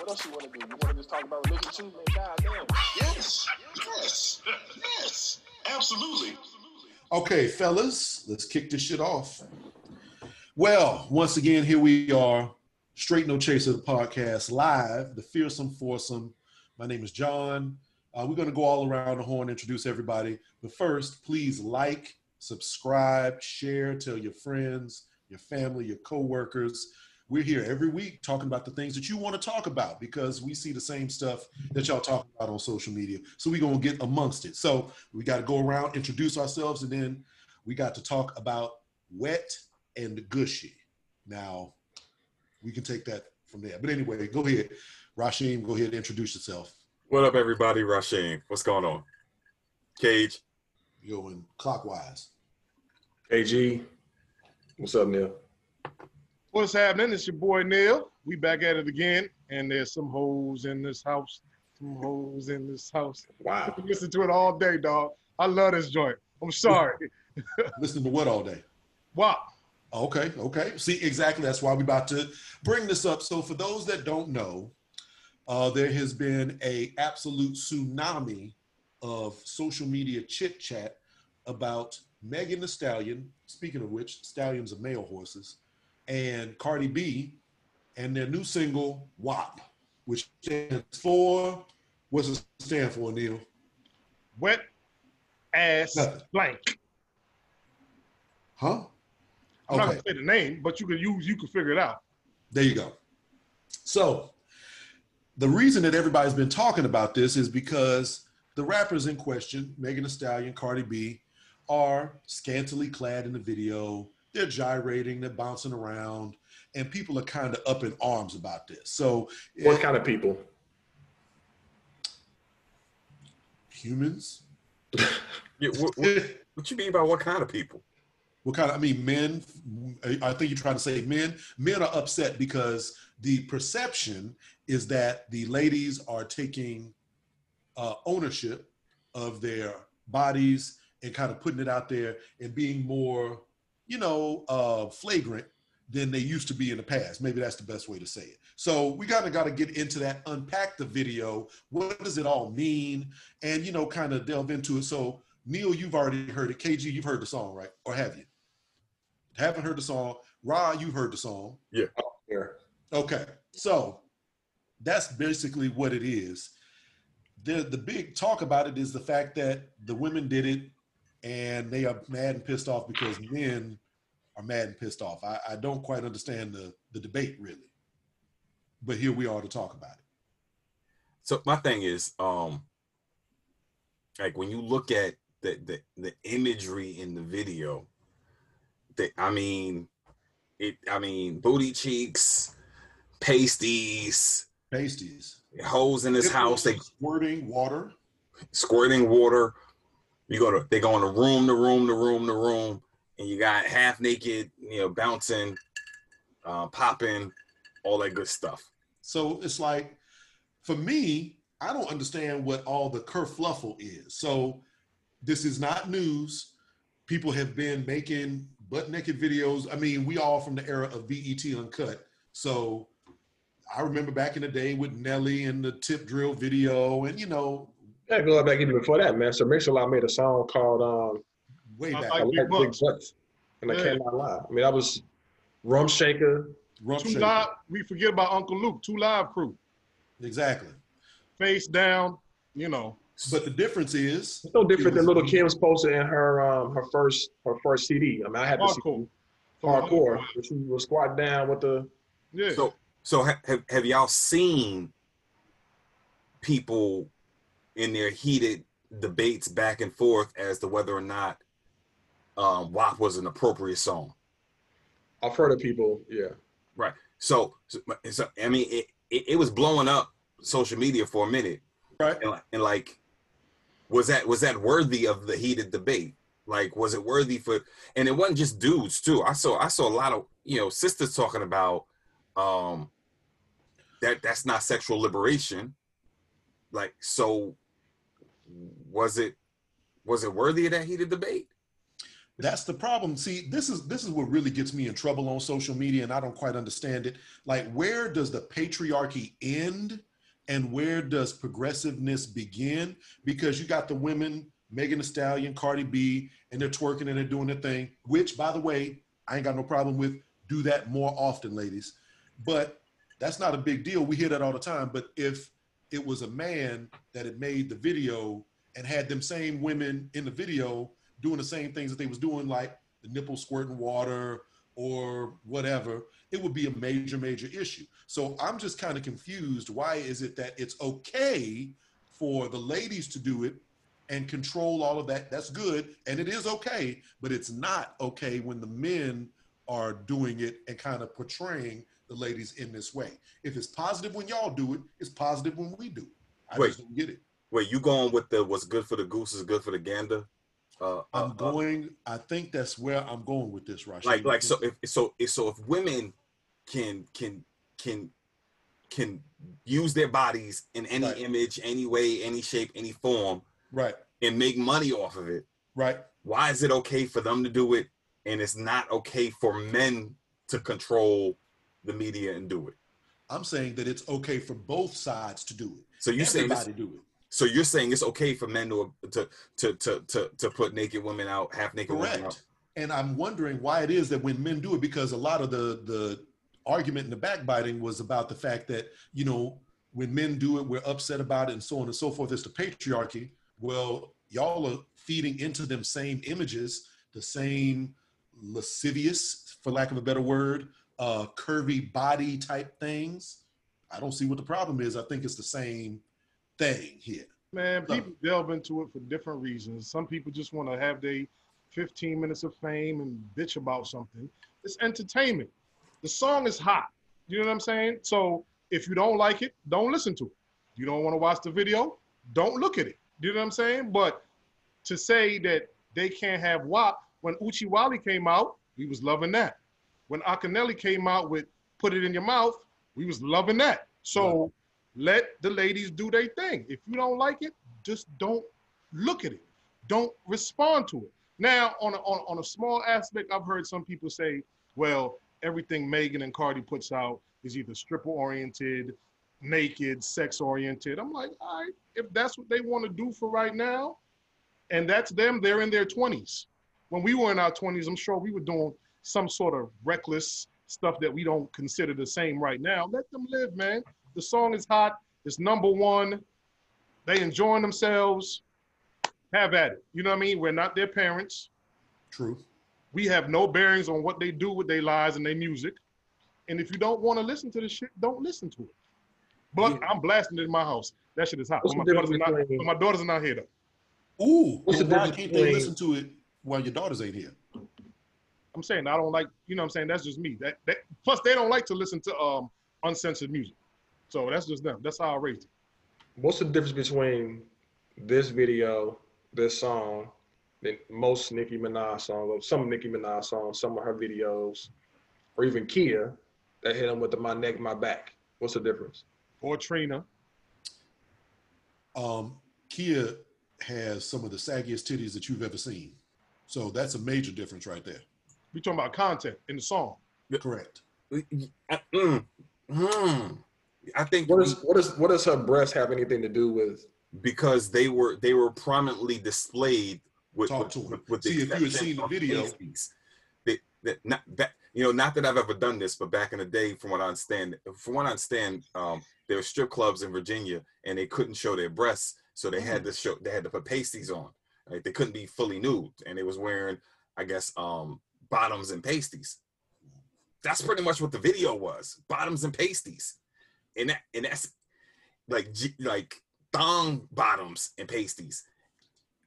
what else you want to do? You want to just talk about religion too, man? God damn. Yes. Yes. Yes. Absolutely. Okay, fellas, let's kick this shit off. Well, once again, here we are, Straight No Chaser, the podcast, live, the fearsome foursome. My name is John. Uh, we're going to go all around the horn, introduce everybody. But first, please like, subscribe, share, tell your friends, your family, your coworkers. We're here every week talking about the things that you want to talk about because we see the same stuff that y'all talk about on social media. So we're going to get amongst it. So we got to go around, introduce ourselves, and then we got to talk about wet and gushy. Now, we can take that from there. But anyway, go ahead. Rashim, go ahead and introduce yourself. What up, everybody? Rasheen. What's going on? Cage. You're Going clockwise. AG, what's up, Neil? What's happening? It's your boy Neil. We back at it again, and there's some hoes in this house. Some hoes in this house. Wow. Listen to it all day, dog. I love this joint. I'm sorry. Listen to what all day? wow. Okay, okay. See, exactly. That's why we're about to bring this up. So, for those that don't know, uh, there has been a absolute tsunami of social media chit chat about Megan Thee Stallion. Speaking of which, stallions are male horses, and Cardi B, and their new single "WAP," which stands for what's it stand for, Neil? Wet ass Nothing. blank. Huh? I'm not gonna say the name, but you can use you can figure it out. There you go. So, the reason that everybody's been talking about this is because the rappers in question, Megan Thee Stallion, Cardi B, are scantily clad in the video. They're gyrating, they're bouncing around, and people are kind of up in arms about this. So, What kind of people? humans? Yeah, what, what, what you mean by what kind of people? What kind of, I mean, men, I think you're trying to say men. Men are upset because the perception is that the ladies are taking uh, ownership of their bodies and kind of putting it out there and being more, you know, uh, flagrant than they used to be in the past. Maybe that's the best way to say it. So we kind of got to get into that, unpack the video. What does it all mean? And, you know, kind of delve into it. So, Neil, you've already heard it. KG, you've heard the song, right? Or have you? Haven't heard the song. Ra, you heard the song. Yeah. Okay, so that's basically what it is. The the big talk about it is the fact that the women did it, and they are mad and pissed off because men are mad and pissed off. I, I don't quite understand the the debate really, but here we are to talk about it. So my thing is, um, like when you look at the the, the imagery in the video, that I mean, it. I mean, booty cheeks, pasties, Pasties. holes in this house. They squirting water. squirting water. You go to they go in the room, the room, the room, the room, and you got half naked, you know, bouncing, uh, popping, all that good stuff. So it's like, for me, I don't understand what all the kerfluffle is. So this is not news. People have been making butt naked videos. I mean, we all from the era of BET Uncut. So I remember back in the day with Nelly and the tip drill video, and you know, Yeah, go back even before that, man. So Mix-a-Lot made a song called um, way back. I like Like Big Big Butts. And I Yeah. cannot lie. I mean, that was Rump Shaker. Rump Two shaker. live. We forget about Uncle Luke. Two live crew. Exactly. Face down. You know. But the difference is It's no different than Lil' Kim's posted in her um her first her first CD. I mean, I had to see Hardcore. hardcore. where She was squatting down with the Yeah. So so ha- have have y'all seen people in their heated debates back and forth as to whether or not um, WAP was an appropriate song? I've heard of people, yeah. So, so, so I mean, it, it, it was blowing up social media for a minute. Right. and, like- and like was that was that worthy of the heated debate like was it worthy for and it wasn't just dudes too i saw i saw a lot of you know sisters talking about um that that's not sexual liberation like so was it was it worthy of that heated debate That's the problem. See, this is this is what really gets me in trouble on social media, and I don't quite understand it. Like, where does the patriarchy end, and where does progressiveness begin? Because you got the women, Megan Thee Stallion, Cardi B, and they're twerking and they're doing their thing. Which, by the way, I ain't got no problem with. Do that more often, ladies. But that's not a big deal. We hear that all the time. But if it was a man that had made the video and had them same women in the video doing the same things that they was doing, like the nipple squirting water or whatever, it would be a major, major issue. So I'm just kind of confused. Why is it that it's okay for the ladies to do it and control all of that? That's good, and it is okay, but it's not okay when the men are doing it and kind of portraying the ladies in this way. If it's positive when y'all do it, it's positive when we do it. I Wait. just don't get it. wait you going with the what's good for the goose is good for the gander uh, I'm uh, going. I think that's where I'm going with this, Rashid. like like so if so if so if women can can can can use their bodies in any Right. image any way any shape any form right, and make money off of it right. why is it okay for them to do it and it's not okay for men to control the media and do it I'm saying that it's okay for both sides to do it. so you saying everybody do it. So you're saying it's okay for men to to to to to, to put naked women out half naked women out Correct. And I'm wondering why it is that when men do it, because a lot of the the argument and the backbiting was about the fact that you know when men do it, we're upset about it, and so on and so forth. It's the patriarchy. Well, y'all are feeding into them same images, the same lascivious, for lack of a better word, uh, curvy body type things. I don't see what the problem is. I think it's the same thing here. Man, No. people delve into it for different reasons. Some people just want to have their 15 minutes of fame and bitch about something. It's entertainment. The song is hot. You know what I'm saying? So if you don't like it, don't listen to it. You don't want to watch the video, don't look at it. You know what I'm saying? But to say that they can't have WAP, when Oochie Wally came out, we was loving that. When Akinyele came out with Put It in Your Mouth, we was loving that. So let the ladies do their thing. If you don't like it, just don't look at it. Don't respond to it. Now, on a, on, on a small aspect, I've heard some people say, well, everything Megan and Cardi puts out is either stripper oriented, naked, sex oriented. I'm like, all right, if that's what they want to do for right now, and that's them, they're in their 20s. When we were in our 20s, I'm sure we were doing some sort of reckless stuff that we don't consider the same right now. Let them live, man. The song is hot. It's number one. They enjoying themselves. Have at it. You know what I mean? We're not their parents. True. We have no bearings on what they do with their lives and their music. And if you don't want to listen to this shit, don't listen to it. But Yeah. I'm blasting it in my house. That shit is hot. What's my, daughters are not, my daughters are not here though. Ooh, What's the well, why can't they listen to it while your daughters ain't here? I'm saying I don't like, you know what I'm saying? That's just me. That, that plus they don't like to listen to um uncensored music. So that's just them. That's how I raised it. What's the difference between this video, this song, than most Nicki Minaj songs, or some Nicki Minaj songs, some of her videos, or even Khia that hit him with the my neck, my back? What's the difference? Or Trina. Um, Khia has some of the saggiest titties that you've ever seen. So that's a major difference right there. We talking about content in the song. Correct. Mm, mm. I think What is what is what does her breast have anything to do with? because they were they were prominently displayed with Talk with, to 'em. with, with the See, if you had seen the video- pasties. That, that not that you know not that I've ever done this, but back in the day, from what I understand, from what I understand, um, there were strip clubs in Virginia and they couldn't show their breasts, so they had to show they had to put pasties on. Like they couldn't be fully nude, and they was wearing, I guess, um, bottoms and pasties. That's pretty much what the video was: bottoms and pasties, and that and that's like like thong bottoms and pasties.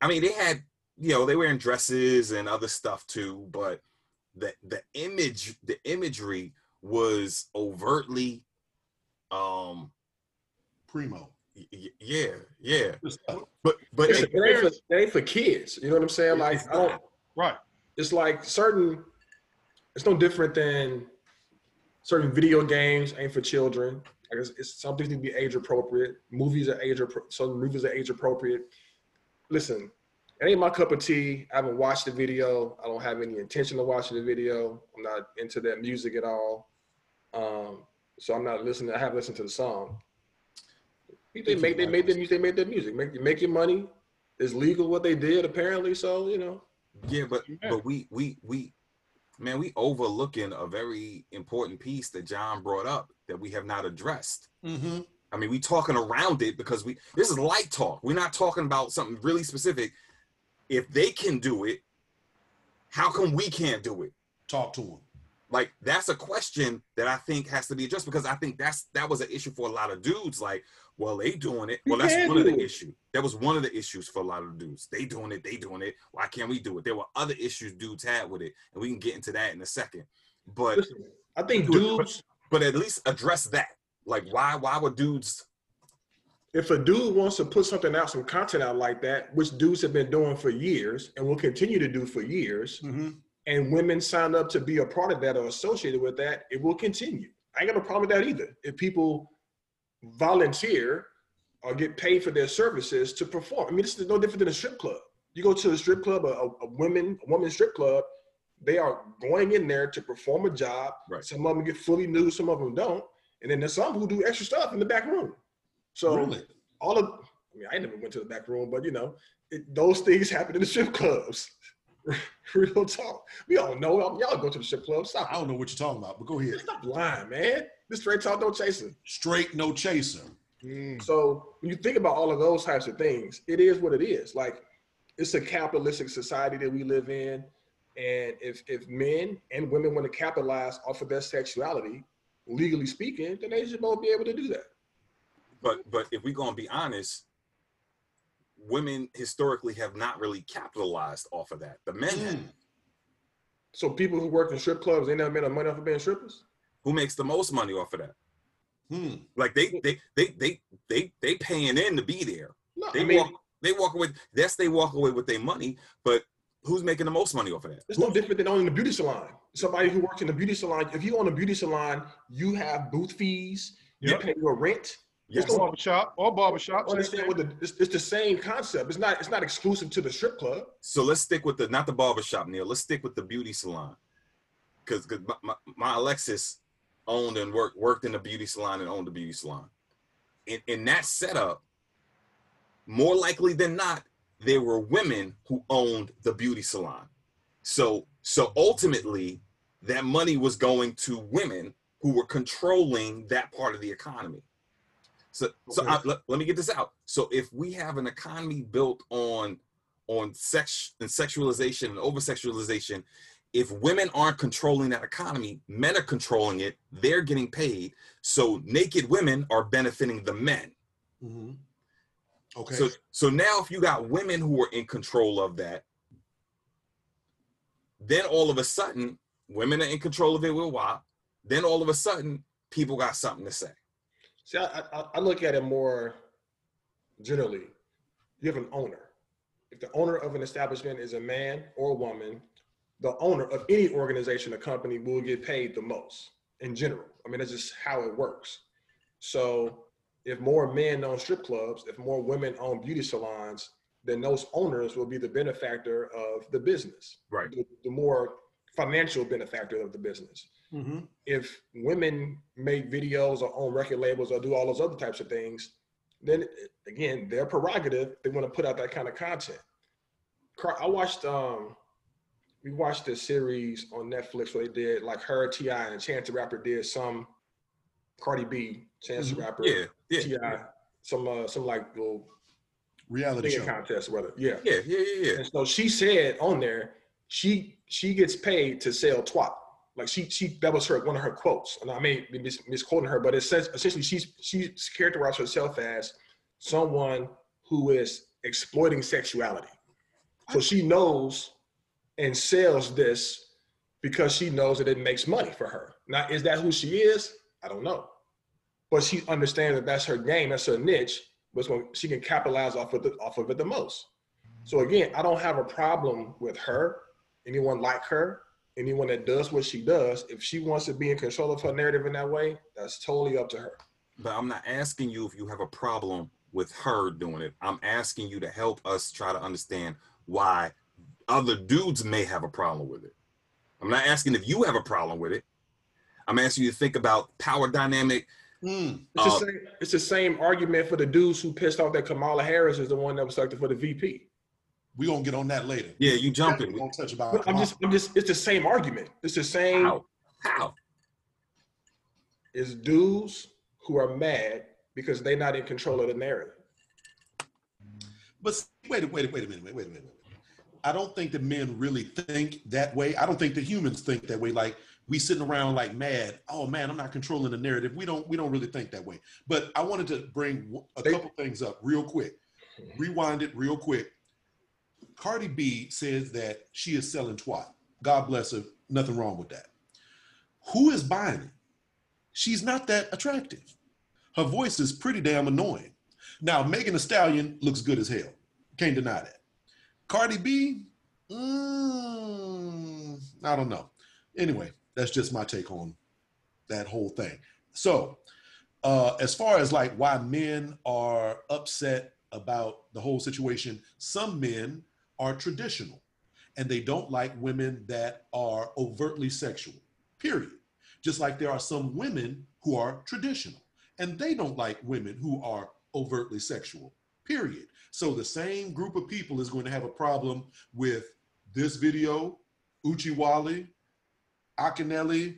I mean, they had, you know, they wearing dresses and other stuff too, but the the image, the imagery was overtly um Primo. Y- y- Yeah, yeah. But but Listen, it- it, ain't for, it ain't for kids. You know what I'm saying? Like I don't. not. Right. It's like certain. It's no different than certain video games ain't for children. I guess it's some things need to be age appropriate. Movies are age appropriate. some movies are age appropriate. Listen, it ain't my cup of tea. I haven't watched the video. I don't have any intention of watching the video. I'm not into that music at all. Um, so I'm not listening. I haven't listened to the song. They made they made their music. They made their music. Make make your money. It's legal what they did apparently. So you know. Yeah, but Yeah. but we we we man, we overlooking a very important piece that John brought up that we have not addressed. Mm-hmm. I mean, we talking around it because we this is light talk. We're not talking about something really specific. If they can do it, how come we can't do it? Talk to him. Like that's a question that I think has to be addressed because I think that's that was an issue for a lot of dudes. Like, well, they doing it. Well, that's one of the do it. issues. That was one of the issues for a lot of dudes. They doing it. They doing it. Why can't we do it? There were other issues dudes had with it, and we can get into that in a second. But Listen, I think dudes, but at least address that. Like, why why would dudes? if a dude wants to put something out, some content out like that, which dudes have been doing for years and will continue to do for years, Mm-hmm. And women sign up to be a part of that or associated with that, it will continue. I ain't got no problem with that either. If people volunteer or get paid for their services to perform, I mean, this is no different than a strip club. You go to a strip club, a, a women, a women's strip club, they are going in there to perform a job. Right. Some of them get fully nude, some of them don't, and then there's some who do extra stuff in the back room. So really? all of I mean, I never went to the back room, but you know, it, those things happen in the strip clubs. Real talk. We all know y'all go to the strip club. Stop. I don't know what you're talking about, but go ahead. Stop lying, man. This straight talk, no chasing. Straight no chaser. Mm. So when you think about all of those types of things, it is what it is. Like it's a capitalistic society that we live in. And if if men and women want to capitalize off of their sexuality, legally speaking, then they should both be able to do that. But but if we're gonna be honest, women historically have not really capitalized off of that. The men. Mm. So people who work in strip clubs, they never made money off of being strippers. who makes the most money off of that? Hmm. Like they they they they they they paying in to be there. No, They I mean, walk they walk away. Yes, they walk away with their money, but who's making the most money off of that? It's no different than owning a beauty salon. Somebody who works in a beauty salon, if you own a beauty salon, you have booth fees, you Yep. pay your rent. Yes. It's no- Barbershop or barbershop. understand what the it's, it's the same concept. It's not it's not exclusive to the strip club. So let's stick with the not the barbershop, Neil. Let's stick with the beauty salon. because my, my, my Alexis owned and worked worked in a beauty salon and owned a beauty salon. In in that setup, more likely than not, there were women who owned the beauty salon. So so ultimately, that money was going to women who were controlling that part of the economy. So so Okay. I, let, let me get this out. So if we have an economy built on on sex and sexualization and over sexualization, if women aren't controlling that economy, men are controlling it. They're getting paid. So naked women are benefiting the men. hmm Okay. So so now if you got women who are in control of that, then all of a sudden women are in control of it with WAP. Then all of a sudden people got something to say. See, I, I, I look at it more generally. You have an owner. If the owner of an establishment is a man or a woman, the owner of any organization or company will get paid the most in general. I mean, that's just how it works. So if more men own strip clubs, if more women own beauty salons, then those owners will be the benefactor of the business, Right. the, the more financial benefactor of the business hmm if women make videos or own record labels or do all those other types of things, then again, their prerogative. They want to put out that kind of content. I watched um, we watched this series on Netflix where they did like her, T.I., and Chance the Rapper did some Cardi B, Chance the Mhm. Rapper, Yeah, yeah, T.I., some uh, some like little Reality show. contest, whether yeah. yeah, yeah, yeah, yeah. And so she said on there, she she gets paid to sell twat. Like she she that was her one of her quotes, and I may be mis- misquoting her, but it says essentially she's she's characterized herself as someone who is exploiting sexuality. So she knows and sells this because she knows that it makes money for her. Now, is that who she is? I don't know, but she understands that that's her game, that's her niche, but she can capitalize off of the, off of it the most. So again, I don't have a problem with her, anyone like her, anyone that does what she does. If she wants to be in control of her narrative in that way, that's totally up to her. But I'm not asking you if you have a problem with her doing it. I'm asking you to help us try to understand why other dudes may have a problem with it. I'm not asking if you have a problem with it. I'm asking you to think about power dynamic. Mm. It's, Uh, the same, it's the same argument for the dudes who pissed off that Kamala Harris is the one that was selected for the VP. We're gonna get on that later. Yeah, you jumping. We're gonna touch about I'm just, I'm just, it's the same argument. It's the same. How? How? It's dudes who are mad because they're not in control of the narrative. But wait, wait, wait a minute, wait, wait a minute. I don't think that men really think that way. I don't think that humans think that way. Like we sitting around like mad. Oh man, I'm not controlling the narrative. We don't. We don't really think that way. But I wanted to bring a couple things up real quick. Rewind it real quick. Cardi B says that she is selling twat. God bless her. Nothing wrong with that. Who is buying it? She's not that attractive. Her voice is pretty damn annoying. Now, Megan Thee Stallion looks good as hell. Can't deny that. Cardi B, mm, I don't know. Anyway, that's just my take on that whole thing. So, uh, as far as like why men are upset about the whole situation, some men are traditional and they don't like women that are overtly sexual, period. Just like there are some women who are traditional and they don't like women who are overtly sexual, period. So the same group of people is going to have a problem with this video, Uchiwali, Akinyele,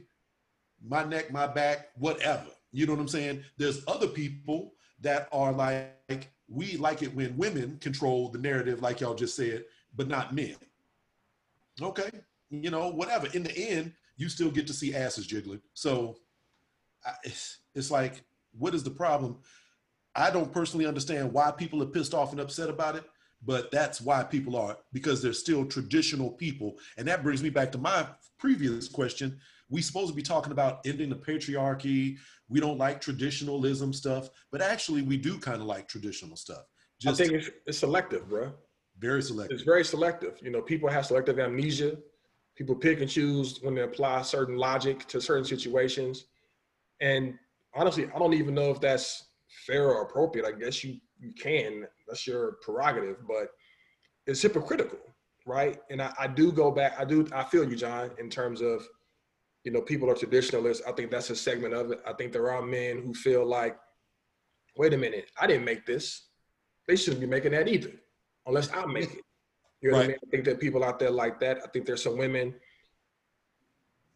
my neck, my back, whatever. You know what I'm saying? There's other people that are like, we like it when women control the narrative, like y'all just said, but not men. Okay, you know, whatever. In the end, you still get to see asses jiggling. So I, it's, it's like, what is the problem? I don't personally understand why people are pissed off and upset about it, but that's why people are because they're still traditional people. And that brings me back to my previous question. We supposed to be talking about ending the patriarchy. We don't like traditionalism stuff, but actually we do kind of like traditional stuff. Just I think it's, it's selective, bro. Very selective. It's very selective. You know, people have selective amnesia. People pick and choose when they apply certain logic to certain situations. And honestly, I don't even know if that's fair or appropriate. I guess you you can. That's your prerogative, but it's hypocritical, right? And I, I do go back. I do. I feel you, John, in terms of you know people are traditionalists. I think that's a segment of it. I think there are men who feel like, wait a minute, I didn't make this. They shouldn't be making that either, unless I make it. You know what I mean? I think that people out there like that. I think there's some women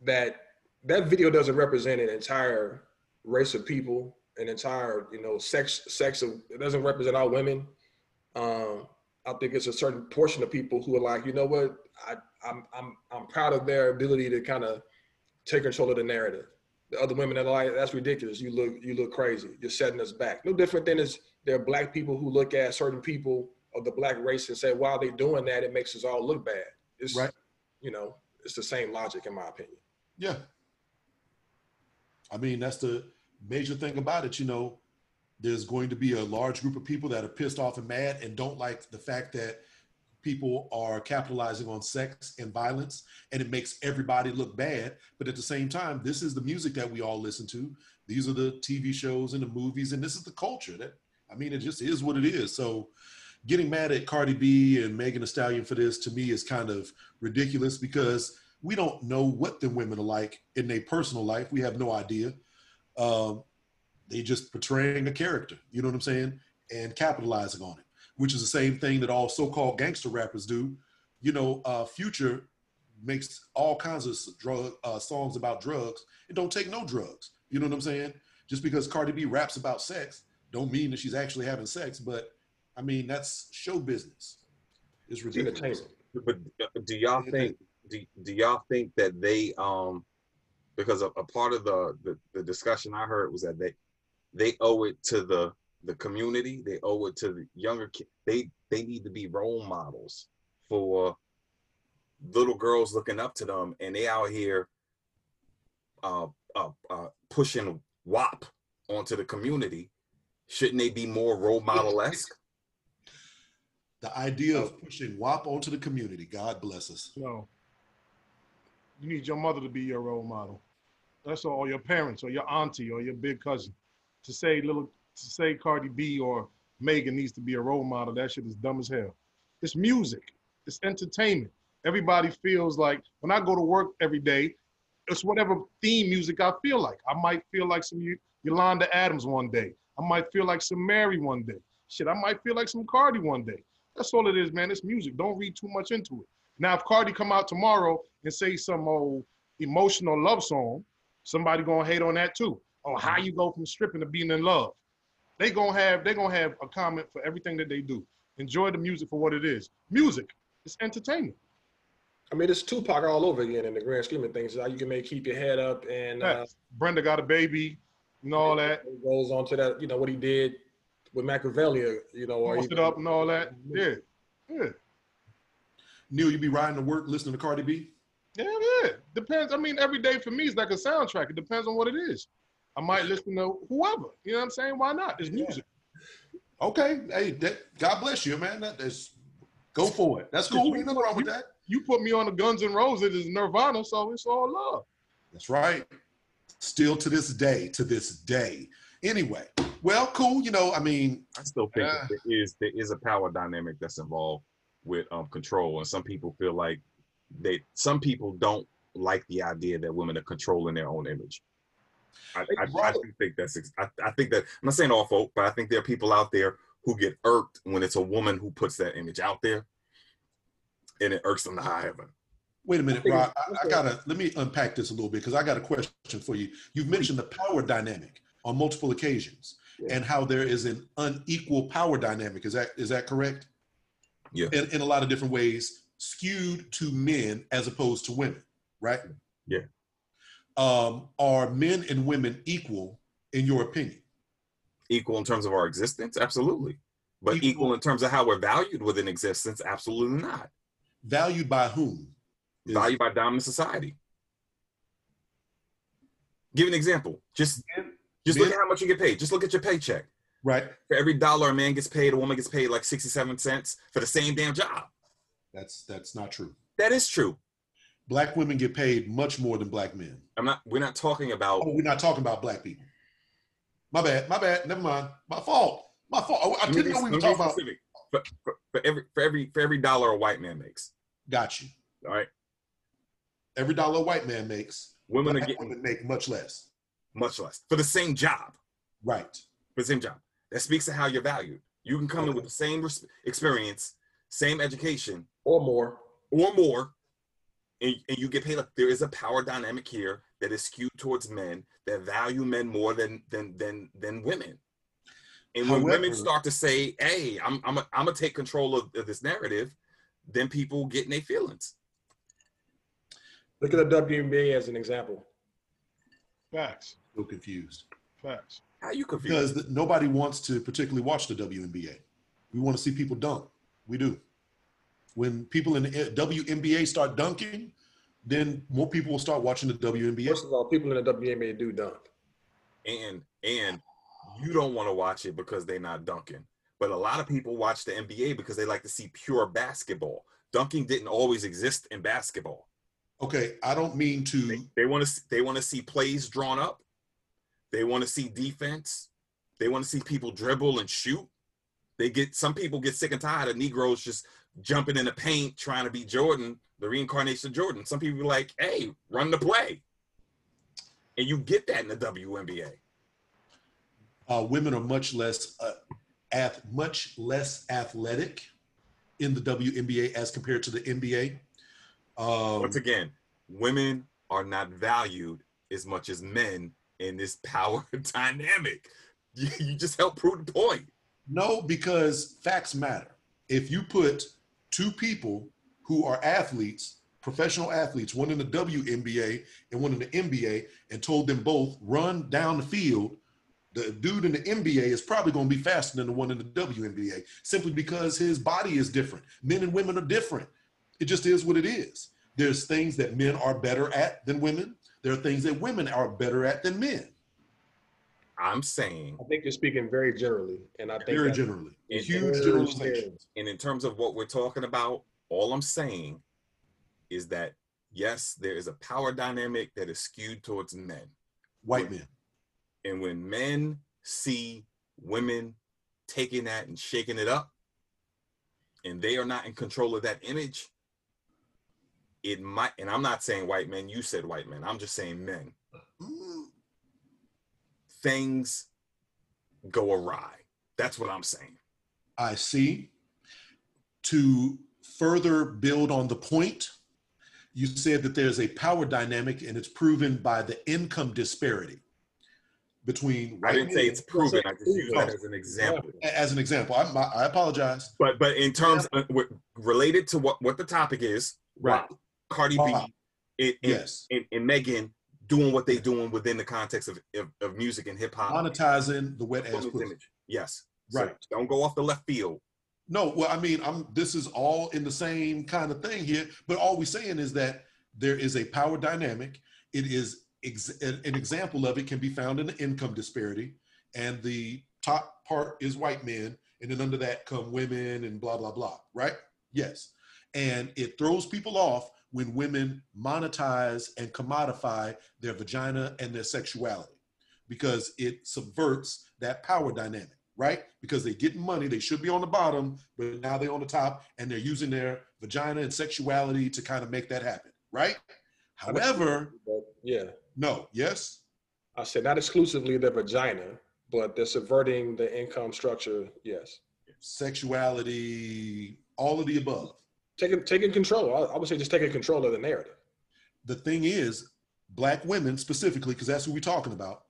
that that video doesn't represent an entire race of people, an entire you know sex sex of it doesn't represent all women. Um, I think it's a certain portion of people who are like, you know what, I I'm I'm I'm proud of their ability to kind of take control of the narrative. The other women that are like, that's ridiculous. You look you look crazy. You're setting us back. No different than is there are black people who look at certain people of the black race and say, while they're doing that, it makes us all look bad. It's Right. you know, it's the same logic in my opinion. Yeah. I mean, that's the major thing about it. You know, there's going to be a large group of people that are pissed off and mad and don't like the fact that people are capitalizing on sex and violence and it makes everybody look bad. But at the same time, this is the music that we all listen to. These are the TV shows and the movies, and this is the culture that I mean, it just is what it is. So getting mad at Cardi B and Megan Thee Stallion for this to me is kind of ridiculous because we don't know what the women are like in their personal life. We have no idea. Um, they just portraying a character, you know what I'm saying, and capitalizing on it, which is the same thing that all so-called gangster rappers do. You know, uh, Future makes all kinds of drug uh, songs about drugs and don't take no drugs. You know what I'm saying? Just because Cardi B raps about sex, don't mean that she's actually having sex. But I mean, that's show business. It's ridiculous. But do y'all think do, do y'all think that they um because a, a part of the, the the discussion I heard was that they they owe it to the the community they owe it to the younger kids they they need to be role models for little girls looking up to them and they out here uh uh, uh pushing WAP onto the community Shouldn't they be more role model esque? The idea of pushing WAP onto the community. God bless us. No. You need your mother to be your role model. That's all, your parents, or your auntie, or your big cousin. To say little, to say Cardi B or Megan needs to be a role model, that shit is dumb as hell. It's music. It's entertainment. Everybody feels like when I go to work every day, it's whatever theme music I feel like. I might feel like some Yolanda Adams one day. I might feel like some Mary one day. Shit, I might feel like some Cardi one day. That's all it is, man. It's music. Don't read too much into it. Now, if Cardi come out tomorrow and say some old emotional love song, somebody gonna hate on that too. Oh, how you go from stripping to being in love? They gonna have they gonna have a comment for everything that they do. Enjoy the music for what it is. Music. It's entertainment. I mean, it's Tupac all over again in the grand scheme of things. How you can make keep your head up and uh, Brenda got a baby and all that. it goes on to that. You know what he did with Machiavelli. You know, or Post it up and all that. Yeah. Yeah. Neil, you be riding to work listening to Cardi B? Yeah, yeah. Depends. I mean, every day for me is like a soundtrack. It depends on what it is. I might listen to whoever. You know what I'm saying? Why not? It's music. Okay. Hey, that, God bless you, man. That is go for it. That's cool. Ain't nothing wrong with that. You put me on the Guns N' Roses, it's Nirvana, so it's all love. That's right. Still to this day, to this day. Anyway, well, cool. You know, I mean, I still think Yeah. that there is there is a power dynamic that's involved with um, control, and some people feel like they some people don't like the idea that women are controlling their own image. I, I, I do think that's I, I think that I'm not saying all folk, but I think there are people out there who get irked when it's a woman who puts that image out there, and it irks them to high heaven. wait a minute, think Rob. I, I gotta let me unpack this a little bit because I got a question for you. You've mentioned the power dynamic on multiple occasions Yeah. and how there is an unequal power dynamic. Is that is that correct? Yeah. In, in a lot of different ways, skewed to men as opposed to women, right? Yeah. Um, are men and women equal in your opinion? Equal in terms of our existence, absolutely, but Equal- equal in terms of how we're valued within existence, absolutely not. Valued by whom? Is- valued by dominant society. Give an example. Just just look at how much you get paid. Just look at your paycheck. right. For every dollar a man gets paid, a woman gets paid like 67 cents for the same damn job. That's that's not true. That is true. Black women get paid much more than black men. I'm not we're not talking about Oh, we're not talking about black people. My bad. My bad. Never mind. My fault. My fault. Oh, I didn't know we were talking about. for, for, for every for every for every dollar a white man makes. Got you. All right. Every dollar a white man makes, Women are getting women make much less. Much less for the same job. Right. For the same job. That speaks to how you're valued. You can come in with the same res- experience, same education, or more. or more, and, and you get paid. Like there is a power dynamic here that is skewed towards men that value men more than than than than women. And when women start to say, "Hey, I'm I'm a, I'm gonna take control of, of this narrative," then people get in their feelings. Look at the WNBA as an example. Facts. So confused Facts. How you confused? because the, nobody wants to particularly watch the WNBA. We want to see people dunk. We do. When people in the WNBA start dunking, then more people will start watching the WNBA. First of all, people in the WNBA do dunk. and and you don't want to watch it because they're not dunking. But a lot of people watch the NBA because they like to see pure basketball. Dunking didn't always exist in basketball. Okay, I don't mean They, to. they want to they want to see plays drawn up. They want to see defense. They want to see people dribble and shoot. They get some people get sick and tired of Negroes just jumping in the paint trying to be Jordan, the reincarnation of Jordan. Some people are like, "Hey, run the play," and you get that in the WNBA. Uh, women are much less, uh, ath- much less athletic in the WNBA as compared to the NBA. Um, Once again, women are not valued as much as men in this power dynamic. You, you just help prove the point. No, because facts matter. If you put two people who are athletes, professional athletes, one in the WNBA and one in the NBA, and told them both run down the field, the dude in the NBA is probably going to be faster than the one in the WNBA simply because his body is different. Men and women are different. It just is what it is. There's things that men are better at than women. There are things that women are better at than men. I'm saying, I think you're speaking very generally, and I think Very generally. It- Huge Very generalizations. and in terms of what we're talking about, all I'm saying is that yes, there is a power dynamic that is skewed towards men. White men. And when men see women taking that and shaking it up, and they are not in control of that image, it might, and I'm not saying white men, you said white men, I'm just saying men, Mm, things go awry. That's what I'm saying. I see. To further build on the point, you said that there's a power dynamic and it's proven by the income disparity between I didn't say it's proven, I just used that as an example. as an example. I, I apologize. But but in terms of related to what what the topic is, Right. Cardi Wow. B uh-huh. and, and, Yes. and, and Megan doing what they're doing within the context of, of, of music and hip hop. Monetizing the wet ass pussy. image. Yes. So Right. don't go off the left field. No, well, I mean, I'm. This is all in the same kind of thing here. But all we're saying is that there is a power dynamic. It is ex- an example of it can be found in the income disparity, and the top part is white men, and then under that come women and blah blah blah. Right? Yes, and it throws people off when women monetize and commodify their vagina and their sexuality because it subverts that power dynamic right? Because they get money, they should be on the bottom, but now they're on the top and they're using their vagina and sexuality to kind of make that happen, right? However, yeah, no, yes, I said not exclusively the vagina, but they're subverting the income structure. Yes, sexuality, all of the above. Taking taking control. I, I would say just taking control of the narrative. The thing is, black women specifically, because that's what we're talking about,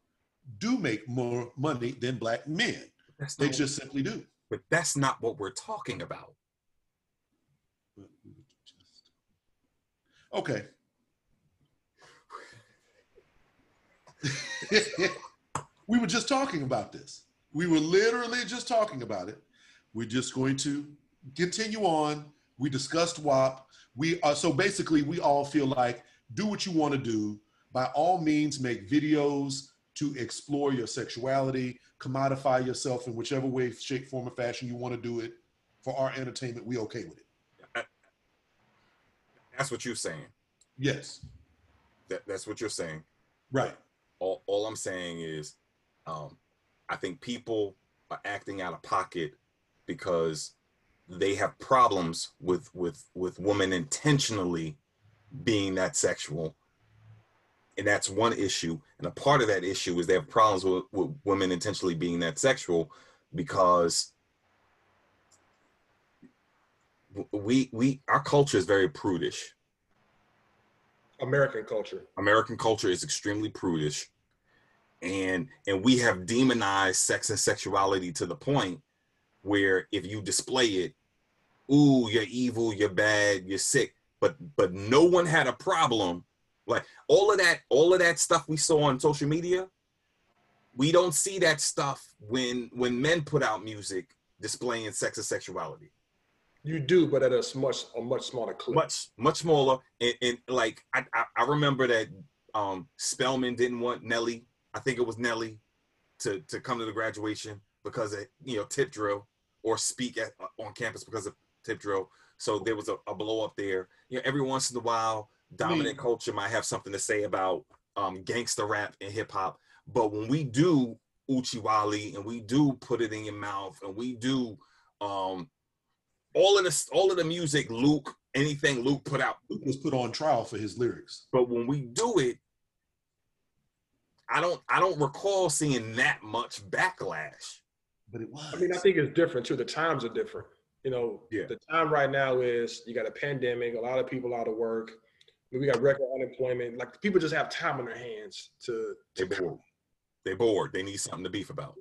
do make more money than black men. That's They just simply do. but that's not what we're talking about. Okay. we were just talking about this. We were literally just talking about it. We're just going to continue on. We discussed WAP. We are so basically we all feel like do what you want to do. By all means, make videos to explore your sexuality, commodify yourself in whichever way, shape, form, or fashion you want to do it for our entertainment. We okay with it. That's what you're saying. Yes. That, that's what you're saying. Right. All, all I'm saying is, um, I think people are acting out of pocket because they have problems with with with women intentionally being that sexual, and that's one issue. And a part of that issue is they have problems with, with women intentionally being that sexual because we we our culture is very prudish. American culture. American culture is extremely prudish, and and we have demonized sex and sexuality to the point where if you display it, ooh, you're evil, you're bad, you're sick. But but no one had a problem. Like all of that, all of that stuff we saw on social media, we don't see that stuff when when men put out music displaying sex and sexuality You do, but at a much a much smaller clip. much much smaller and, and like I, I i remember that um Spelman didn't want nelly i think it was nelly to to come to the graduation because of you know tip drill or speak at, on campus because of tip drill so there was a, a blow up there you know every once in a while dominant culture might have something to say about um gangster rap and hip-hop but when we do Oochie Wally and we do put it in your mouth and we do um all of this all of the music luke anything luke put out Luke was put on trial for his lyrics. but when we do it i don't i don't recall seeing that much backlash But it was. I mean, I think it's different too. The times are different. You know, Yeah. the time right now is you got a pandemic, a lot of people out of work. We got record unemployment. Like people just have time on their hands to, they bored they bored they need something to beef about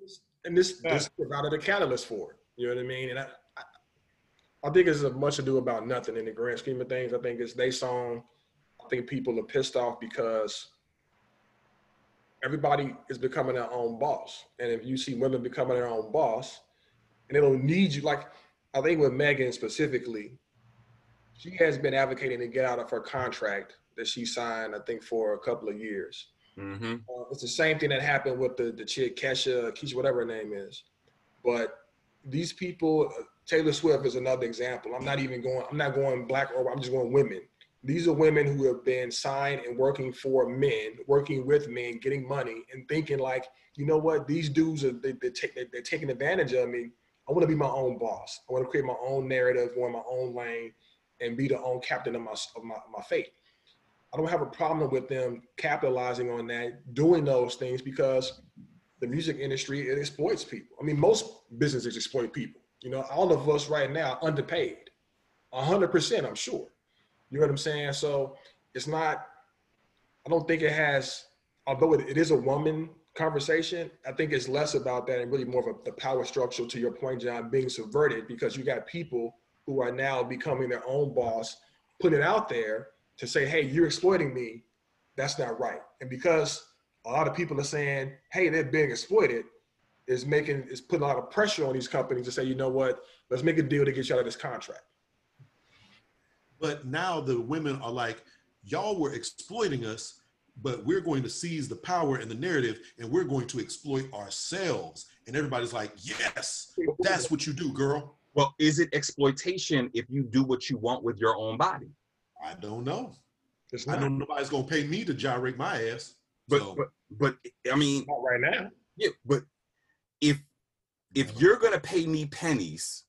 and this this provided a catalyst for it. You know what I mean? And I, I, I think it's as much ado about nothing in the grand scheme of things. I think it's they song. I think people are pissed off because everybody is becoming their own boss. And if you see women becoming their own boss, and they don't need you, like I think with Megan specifically, she has been advocating to get out of her contract that she signed, I think, for a couple of years. Mm-hmm. Uh, it's the same thing that happened with the the chick Kesha, Keisha, whatever her name is. But these people, uh, Taylor Swift is another example. I'm not even going. I'm not going black or I'm just going women. These are women who have been signed and working for men, working with men, getting money, and thinking like, you know what? These dudes are they, they're taking advantage of me. I want to be my own boss. I want to create my own narrative, go in my own lane, and be the own captain of my of my, my fate. I don't have a problem with them capitalizing on that, doing those things because the music industry it exploits people. I mean, most businesses exploit people. You know, all of us right now underpaid, hundred percent. I'm sure. You know what I'm saying? So it's not. I don't think it has. Although it, it is a woman conversation, I think it's less about that and really more of a, the power structure. To your point, John, being subverted because you got people who are now becoming their own boss, putting it out there to say, "Hey, you're exploiting me. That's not right." And because a lot of people are saying, "Hey, they're being exploited," is making is putting a lot of pressure on these companies to say, "You know what? Let's make a deal to get you out of this contract." But now the women are like, y'all were exploiting us, but we're going to seize the power and the narrative and we're going to exploit ourselves. And everybody's like, yes, that's what you do, girl. Well, is it exploitation if you do what you want with your own body? I don't know. It's I not, know nobody's gonna pay me to gyrate my ass. But So, but but I mean, not right now. yeah, but if if you're gonna pay me pennies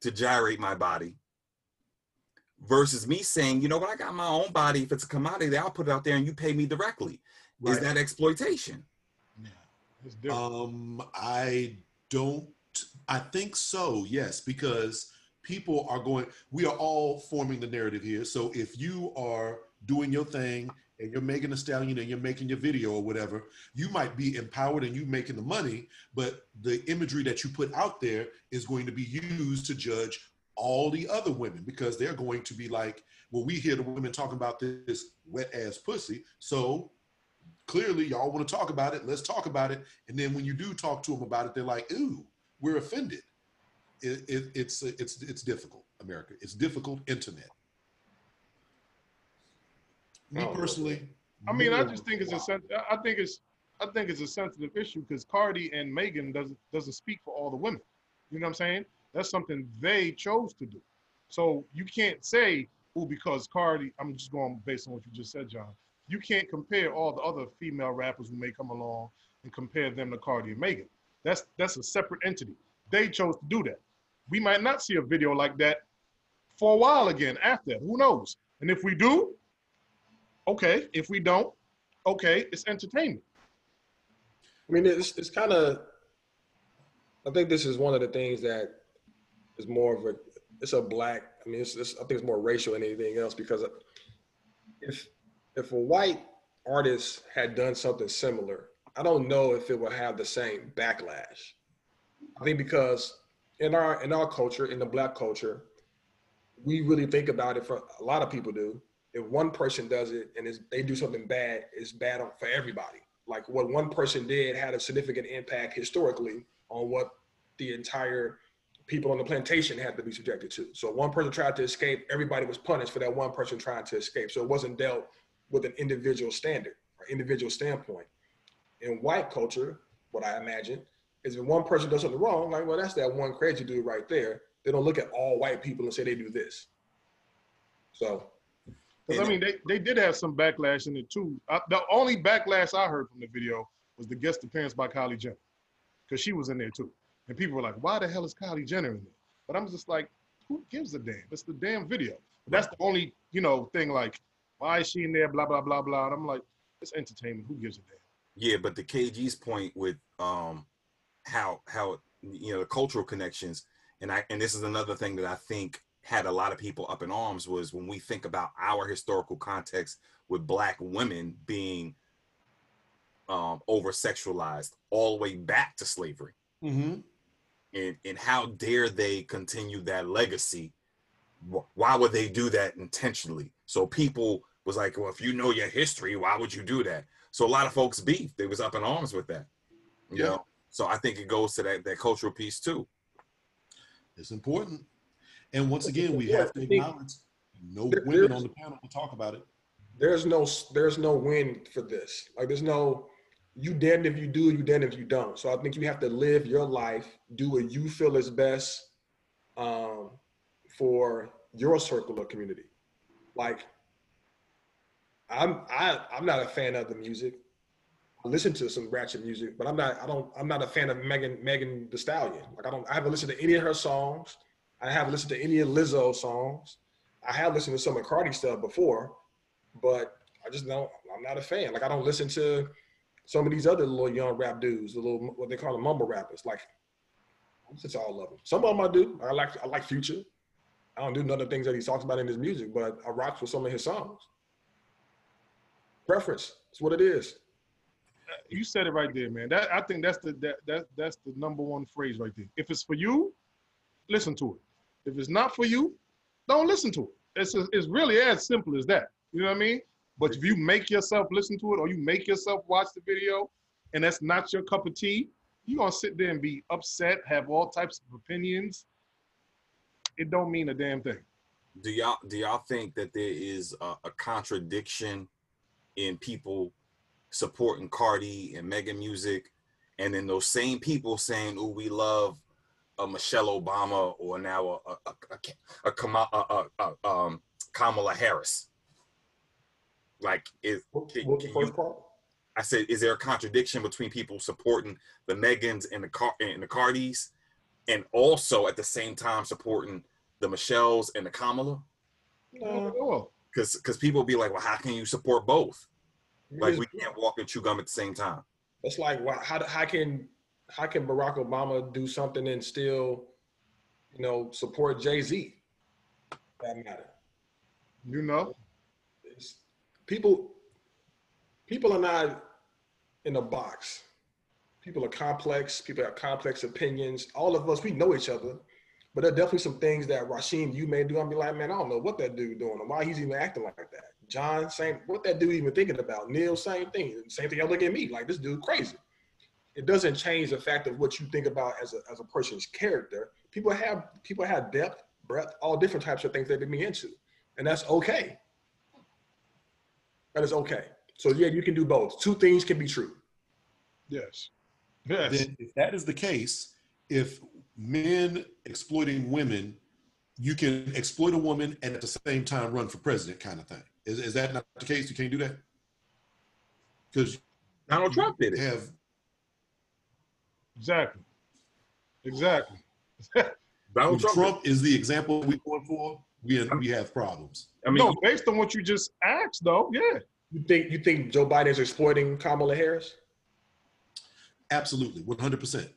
to gyrate my body versus me saying, you know what, I got my own body. If it's a commodity, I'll put it out there and you pay me directly. Is that exploitation? Yeah, it's different. um, I don't. I think so. Yes, because people are going. We are all forming the narrative here. So if you are doing your thing and you're making a stallion and you're making your video or whatever, you might be empowered and you making the money, but the imagery that you put out there is going to be used to judge all the other women because they're going to be like, well, we hear the women talking about this wet ass pussy, so clearly y'all want to talk about it. Let's talk about it. And then when you do talk to them about it, they're like, ooh, we're offended. It, it, it's it's it's difficult, America. It's difficult internet. Me Oh, personally, I mean, I just think it's a sen- I think it's I think it's a sensitive issue because Cardi and Megan doesn't doesn't speak for all the women. You know what I'm saying? That's something they chose to do. So you can't say, oh, because Cardi, I'm just going based on what you just said, John. You can't compare all the other female rappers who may come along and compare them to Cardi and Megan. That's that's a separate entity. They chose to do that. We might not see a video like that for a while again after. Who knows? And if we do, okay. If we don't, okay, it's entertainment. I mean, it's it's kind of. I think this is one of the things that is more of a. It's a black. I mean, it's, it's I think it's more racial than anything else because if if a white artist had done something similar, I don't know if it would have the same backlash. I think because in our in our culture, in the black culture, we really think about it. For a lot of people do. If one person does it and they do something bad, it's bad for everybody. Like what one person did had a significant impact historically on what the entire people on the plantation had to be subjected to. So one person tried to escape, everybody was punished for that one person trying to escape. So it wasn't dealt with an individual standard or individual standpoint. In white culture, what I imagine is if one person does something wrong, like, well, that's that one crazy dude right there. They don't look at all white people and say they do this. So Because I mean, they, they did have some backlash in it too. I, the only backlash I heard from the video was the guest appearance by Kylie Jenner, because she was in there too, and people were like, "Why the hell is Kylie Jenner in there?" But I'm just like, who gives a damn? It's the damn video. That's the only you know thing. Like, why is she in there? Blah blah blah blah. And I'm like, it's entertainment. Who gives a damn? Yeah, but the KG's point with um how how you know the cultural connections and I and this is another thing that I think had a lot of people up in arms was when we think about our historical context with black women being um over sexualized all the way back to slavery Mm-hmm. And and how dare they continue that legacy why would they do that intentionally so people was like well if you know your history why would you do that so a lot of folks beef they was up in arms with that you Yeah. know so i think it goes to that that cultural piece too It's important. And once again, we Yeah, have to acknowledge no There- women on the panel to talk about it. there's no there's no win for this. Like there's no you damned if you do, you damned if you don't. So I think you have to live your life, do what you feel is best um, for your circle of community. Like I'm I I'm not a fan of the music. I listen to some ratchet music, but I'm not I don't I'm not a fan of Megan Megan Thee Stallion. Like I don't I haven't listened to any of her songs. I haven't listened to any of Lizzo's songs. I have listened to some of Cardi stuff before, but I just don't I'm not a fan. Like I don't listen to some of these other little young rap dudes, the little what they call them mumble rappers. Like I listen all of them. Some of them I do. I like I like Future. I don't do none of the things that he talks about in his music, but I rock with some of his songs. Preference. It's what it is. You said it right there, man. That I think that's the that, that that's the number one phrase right there. If it's for you, listen to it. If it's not for you, don't listen to it. It's it's really as simple as that. You know what I mean? But if you make yourself listen to it or you make yourself watch the video, and that's not your cup of tea, you're gonna sit there and be upset, have all types of opinions. It don't mean a damn thing. Do y'all do y'all think that there is a, a contradiction in people supporting Cardi and Megan music, and then those same people saying, "Oh, we love a Michelle Obama or now a a, a, a, a, a um, Kamala Harris"? Like, is What, can- what the can first you- part? I said, is there a contradiction between people supporting the Megans and the Car- and the Cardis, and also at the same time supporting the Michelles and the Kamala? No, Because because people be like, well, how can you support both? you Like just- we can't walk and chew gum at the same time. It's like why, how how can how can Barack Obama do something and still, you know, support Jay Z? That matter. you know, It's, people people are not in a box. People are complex. People have complex opinions. All of us, we know each other, but there are definitely some things that Rashim you may do. I'm be like, man, I don't know what that dude doing and why he's even acting like that. John, same. What that dude even thinking about? Neil, same thing. Same thing. Y'all look at me like this dude crazy. It doesn't change the fact of what you think about as a as a person's character. People have people have depth, breadth, all different types of things they be into, and that's okay. That is okay. So yeah, you can do both. Two things can be true. yes, yes. then if that is the case, if men exploiting women, you can exploit a woman and at the same time run for president, kind of thing. Is, is that not the case? You can't do that because Donald Trump did it. have Exactly. Exactly. Donald Trump, Trump. is the example we're going for. We we have problems. I mean, no, based on what you just asked, though, yeah. You think you think Joe Biden is exploiting Kamala Harris? Absolutely, one hundred percent.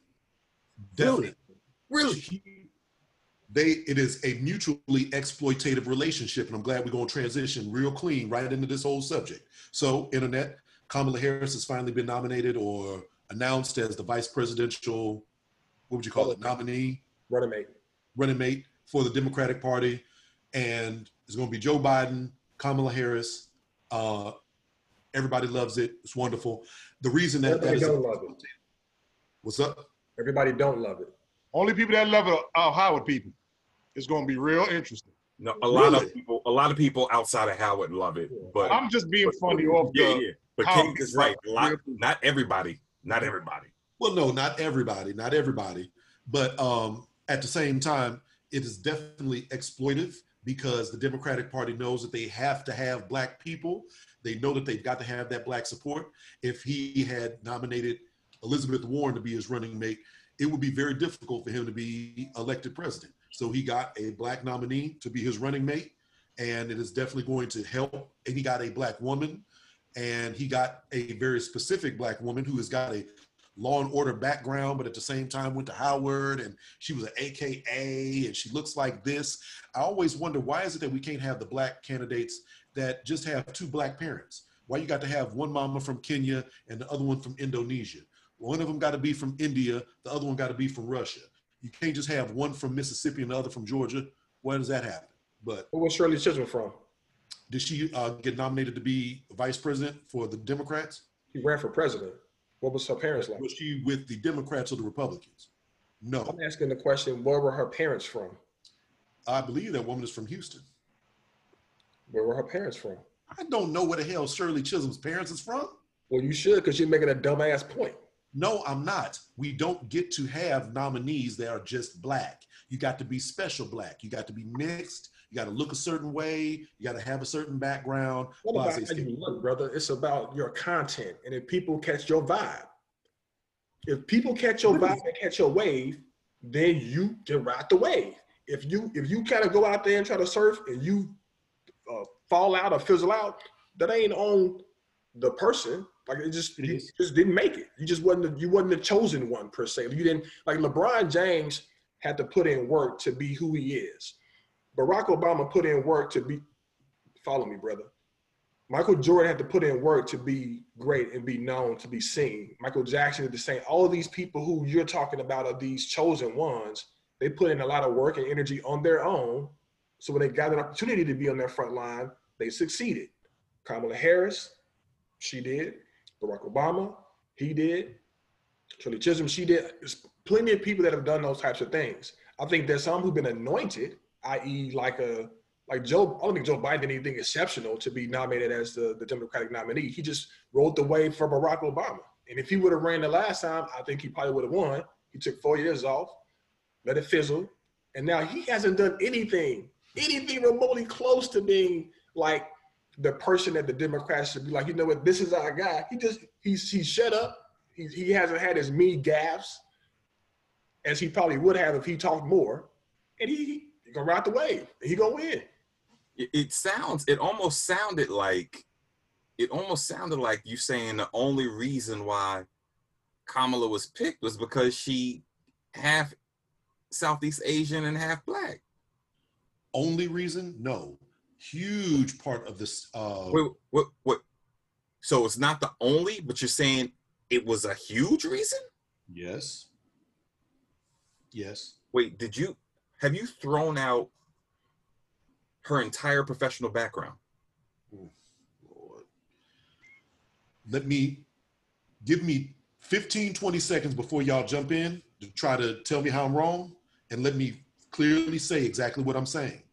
Definitely. really? He- They it is a mutually exploitative relationship, and I'm glad we're going to transition real clean right into this whole subject. So, internet, Kamala Harris has finally been nominated or announced as the vice presidential, what would you call it, nominee, Running mate. running mate for the Democratic Party, and it's going to be Joe Biden, Kamala Harris. Uh, everybody loves it. It's wonderful. The reason that that Everybody is don't love it. what's up? Everybody don't love it. Only people that love it are Howard people. It's going to be real interesting. No, a lot Really? of people, a lot of people outside of Howard love it, but I'm just being funny off the. yeah, yeah. But how King is right. A lot, not everybody, not everybody. Well, no, not everybody, not everybody, but um, at the same time, it is definitely exploitive because the Democratic Party knows that they have to have black people. They know that they've got to have that black support. If he had nominated Elizabeth Warren to be his running mate, it would be very difficult for him to be elected president. So he got a black nominee to be his running mate, and it is definitely going to help. And he got a black woman, and he got a very specific black woman who has got a law and order background, but at the same time went to Howard and she was an AKA and she looks like this. I always wonder why is it that we can't have the black candidates that just have two black parents? Why you got to have one mama from Kenya and the other one from Indonesia? One of them got to be from India, the other one got to be from Russia. You can't just have one from Mississippi and the other from Georgia. Why does that happen? But Where was Shirley Chisholm from? did she uh, get nominated to be vice president for the Democrats? She ran for president. What was her parents like? Was she with the Democrats or the Republicans? No. I'm asking the question, where were her parents from? I believe that woman is from Houston. Where were her parents from? I don't know where the hell Shirley Chisholm's parents is from. Well, you should because you're making a dumbass point. No, I'm not. We don't get to have nominees that are just black. You got to be special black. You got to be mixed. You got to look a certain way. You got to have a certain background. What about how you look, brother? It's about your content, and if people catch your vibe, if people catch your vibe and catch your wave, then you can ride the wave. If you if you kind of go out there and try to surf and you uh, fall out or fizzle out, that ain't on the person. Like it just It you just didn't make it. You just wasn't the, you wasn't the chosen one per se. You didn't like LeBron James had to put in work to be who he is. Barack Obama put in work to be. Follow me, brother. Michael Jordan had to put in work to be great and be known to be seen. Michael Jackson is the same. All of these people who you're talking about are these chosen ones. They put in a lot of work and energy on their own. So when they got an opportunity to be on their front line, they succeeded. Kamala Harris, she did. Barack Obama, he did. Shirley Chisholm, she did. There's plenty of people that have done those types of things. I think there's some who've been anointed, i.e., like a like Joe. I don't think Joe Biden did anything exceptional to be nominated as the, the Democratic nominee. He just rode the wave for Barack Obama. And if he would have ran the last time, I think he probably would have won. He took four years off, let it fizzle, and now he hasn't done anything, anything remotely close to being like the person that the Democrats should be like. You know what? This is our guy. He just he's he's shut up. He, he hasn't had as many gaffes as he probably would have if he talked more. And he, he, he gonna ride the wave. He gonna win. it, it sounds it almost sounded like it almost sounded like you saying the only reason why Kamala was picked was because she half Southeast Asian and half black. Only reason? No. Huge part of this. Uh, Wait, what what so it's not the only, but you're saying it was a huge reason? yes. Yes. Wait, did you have you thrown out her entire professional background? Let me give me 15, 20 seconds before y'all jump in to try to tell me how I'm wrong. And let me clearly say exactly what I'm saying.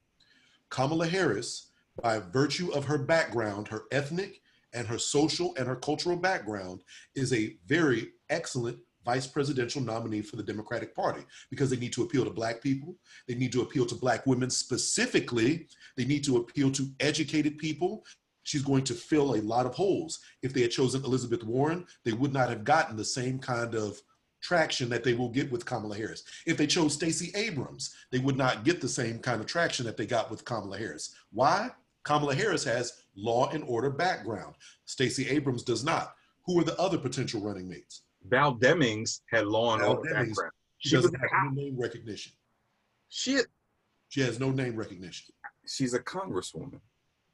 Kamala Harris, by virtue of her background, her ethnic and her social and her cultural background, is a very excellent vice presidential nominee for the Democratic Party because they need to appeal to Black people. They need to appeal to Black women specifically. They need to appeal to educated people. She's going to fill a lot of holes. If they had chosen Elizabeth Warren, they would not have gotten the same kind of traction that they will get with Kamala Harris. If they chose Stacey Abrams, they would not get the same kind of traction that they got with Kamala Harris. Why? Kamala Harris has law and order background. Stacey Abrams does not. Who are the other potential running mates? Val Demings had law and Val order Demings. background. She She was doesn't have any name recognition. She She has no name recognition. she's a congresswoman.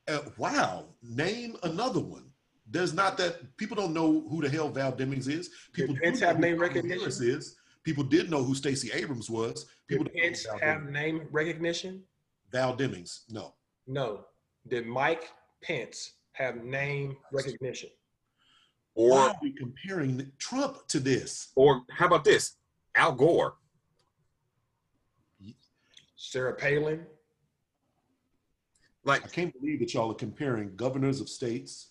Uh, wow, name another one. There's not that people don't know who the hell Val Demings is. People do have name recognition? Is. People did know who Stacey Abrams was. People Did don't Pence have Demings- name recognition? Val Demings. No. No. Did Mike Pence have name recognition? Or Why are we comparing Trump to this? or how about this? Al Gore. Sarah Palin? Like I can't believe that y'all are comparing governors of states.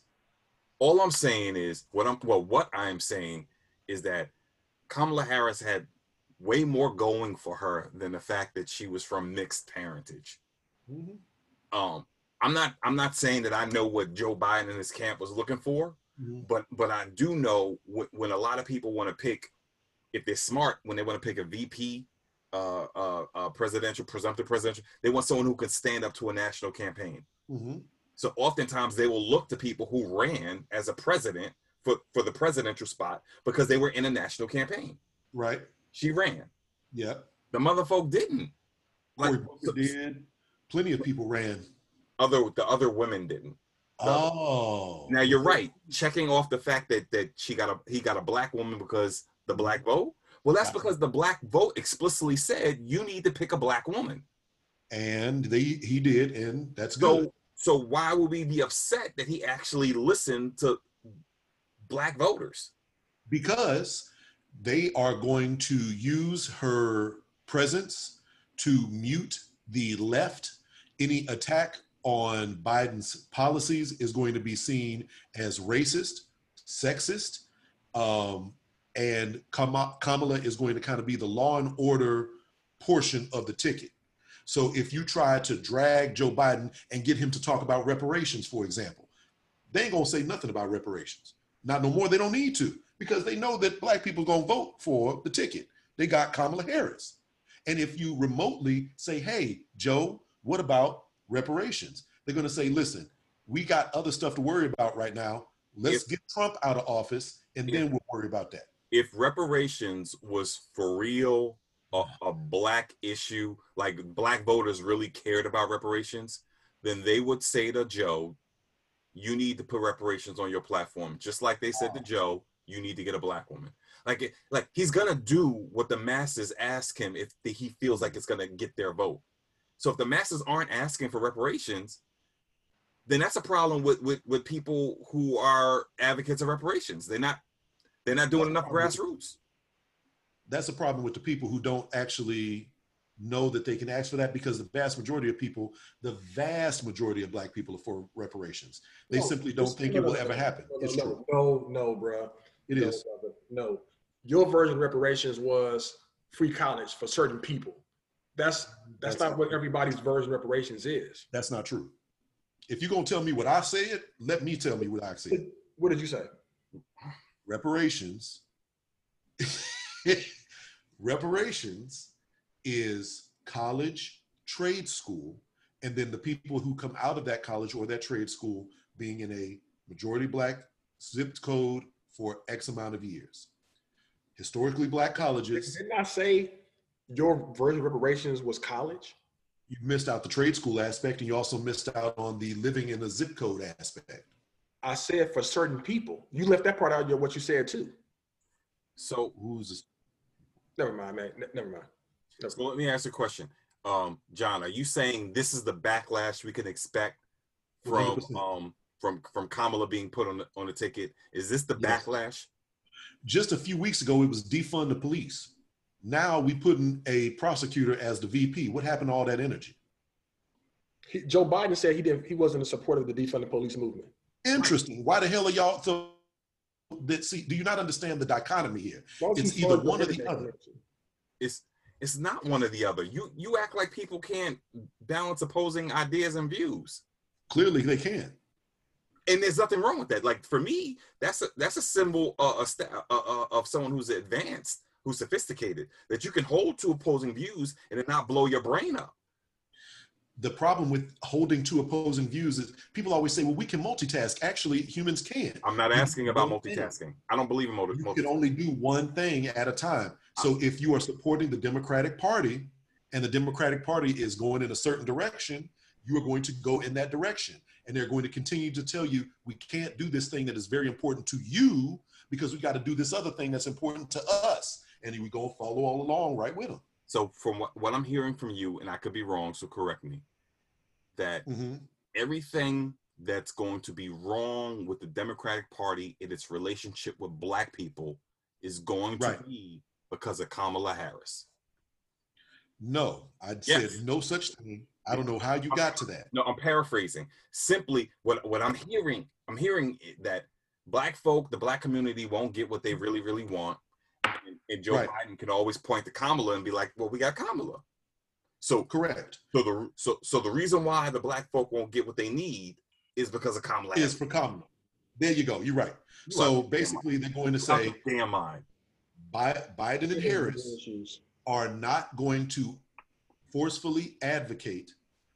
all I'm saying is what I'm well, what I'm saying is that Kamala Harris had way more going for her than the fact that she was from mixed parentage. Um, I'm not I'm not saying that I know what Joe Biden and his camp was looking for, Mhm. but but I do know when, when a lot of people want to pick, if they're smart, when they want to pick a VP, uh, uh, uh, presidential, presumptive presidential, they want someone who can stand up to a national campaign. Mhm. So oftentimes they will look to people who ran as a president for, for the presidential spot because they were in a national campaign. Right. She ran. Yeah. The motherfolk didn't. Like Booker did. Plenty of people ran. other the other women didn't. Oh. Now you're right. Checking off the fact that that she got a he got a black woman because the black vote. Well, that's because the black vote explicitly said you need to pick a black woman. And they he did, and that's good. So so why would we be upset that he actually listened to black voters? because they are going to use her presence to mute the left any attack on Biden's policies is going to be seen as racist, sexist, um, and Kamala is going to kind of be the law and order portion of the ticket. So if you try to drag Joe Biden and get him to talk about reparations, for example, they ain't gonna say nothing about reparations. Not no more. They don't need to because they know that black people gonna vote for the ticket. They got Kamala Harris. And if you remotely say, hey, Joe, what about reparations? They're gonna say, listen, we got other stuff to worry about right now. Let's If- get Trump out of office and Yeah. then we'll worry about that. if reparations was for real a, a black issue, like black voters really cared about reparations, then they would say to Joe, you need to put reparations on your platform, just like they said to Joe, you need to get a black woman. Like, it, like he's gonna do what the masses ask him if the, he feels like it's gonna get their vote. So if the masses aren't asking for reparations, then that's a problem with with with people who are advocates of reparations. They're not they're not doing enough grassroots. that's a problem with the people who don't actually know that they can ask for that because the vast majority of people, the vast majority of black people are for reparations. They No, simply don't think no, it will no, ever happen. No, It's no, true. no, no, bro. It no, is. brother. No, your version of reparations was free college for certain people. That's that's, That's- not what everybody's version of reparations is. That's not true. If you're gonna tell me what I said, let me tell me what I said. What did you say? reparations reparations is college trade school and then the people who come out of that college or that trade school being in a majority black zip code for x amount of years historically black colleges Didn't I say your version of reparations was college? you missed out the trade school aspect and you also missed out on the living in a zip code aspect I said for certain people. You left that part out of what you said too. So, who's this? Never mind, man. Ne- never mind. Never so let me ask you a question. Um, John, are you saying this is the backlash we can expect from 100%. um from from Kamala being put on the on the ticket? Is this the Yes. backlash? just a few weeks ago it was defund the police now we putting a prosecutor as the vp what happened to all that energy He, Joe Biden said he didn't. He wasn't a supporter of the defund the police movement. interesting why the hell are y'all so that see do you not understand the dichotomy here Why was It's either one or the other. connection? It's it's not one or the other. You you act like people can't balance opposing ideas and views. clearly they can and there's nothing wrong with that. Like for me, that's a that's a symbol uh, a sta- uh, uh, of someone who's advanced, who's sophisticated. That you can hold two opposing views and it not blow your brain up. the problem with holding two opposing views is people always say well we can multitask actually humans can I'm not asking about multitasking. I don't believe in multi. you multi- can only do one thing at a time. So if you are supporting the Democratic Party and the Democratic Party is going in a certain direction, you are going to go in that direction. And they're going to continue to tell you, we can't do this thing that is very important to you because we got to do this other thing that's important to us. And he we go follow all along right with them. so from what, what I'm hearing from you, and I could be wrong, so correct me, that mm-hmm. everything that's going to be wrong with the Democratic Party in its relationship with black people is going to Right. be because of Kamala Harris. No, I Yes. said no such thing. I don't know how you got to that. No, I'm paraphrasing. Simply, what what I'm hearing, I'm hearing that black folk, the black community, won't get what they really, really want, and, and Joe Right. Biden can always point to Kamala and be like, "Well, we got Kamala." So, Correct. so the so so the reason why the black folk won't get what they need is because of Kamala. Is for Kamala. There you go. You're right. You So out- basically, they're going to you say your damn mind. Bi- Biden and Harris are not going to forcefully advocate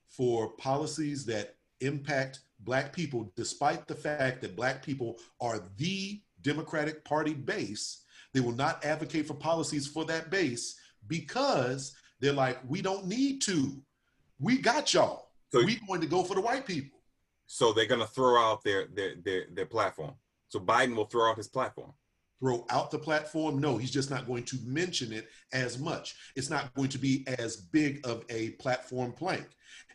for policies that impact black people despite the fact that black people are the democratic party base they will not advocate for policies for that base because they're like we don't need to. We got y'all. So- we going to go for the white people. So they're gonna throw out their their their their platform. So Biden will throw out his platform. throw out the platform? No he's just not going to mention it as much. It's not going to be as big of a platform plank.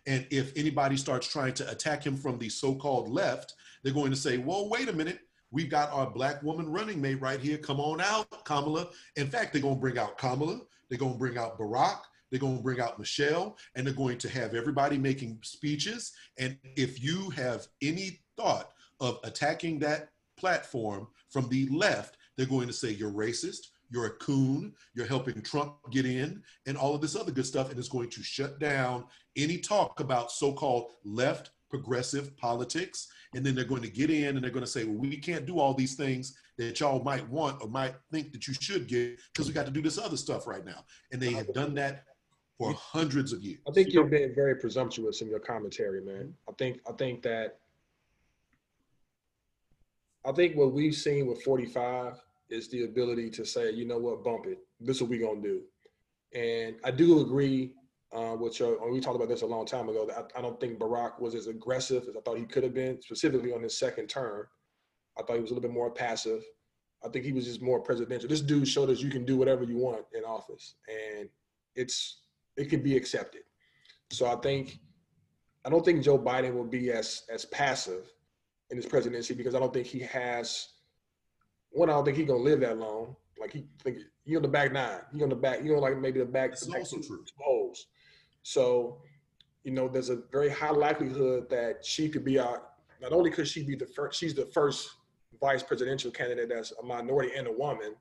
And if anybody starts trying to attack him from the so-called left they're going to say well wait a minute we've got our black woman running mate right here come on out kamala in fact they're going to bring out kamala they're going to bring out barack They're going to bring out Michelle and they're going to have everybody making speeches. And if you have any thought of attacking that platform from the left, they're going to say you're racist, you're a coon, you're helping Trump get in, and all of this other good stuff. And it's going to shut down any talk about so called left progressive politics. And then they're going to get in and they're going to say, well, we can't do all these things that y'all might want or might think that you should get because we got to do this other stuff right now. And they have done that for hundreds of years. I think you're being very presumptuous in your commentary, man. I think I think that I think what we've seen with 45 is the ability to say, you know what, bump it. This is what we're gonna do. And I do agree uh, with your. We talked about this a long time ago. That I, I don't think Barack was as aggressive as I thought he could have been, specifically on his second term. I thought he was a little bit more passive. I think he was just more presidential. This dude showed us you can do whatever you want in office, and it's it can be accepted. So I think I don't think Joe Biden will be as as passive in his presidency because I don't think he has one. I don't think he's gonna live that long. Like he think he on the back nine. He on the back. You know, like maybe the back. That's the back also two true. Holes. So, you know, there's a very high likelihood that she could be our. Not only could she be the first, she's the first vice presidential candidate that's a minority and a woman.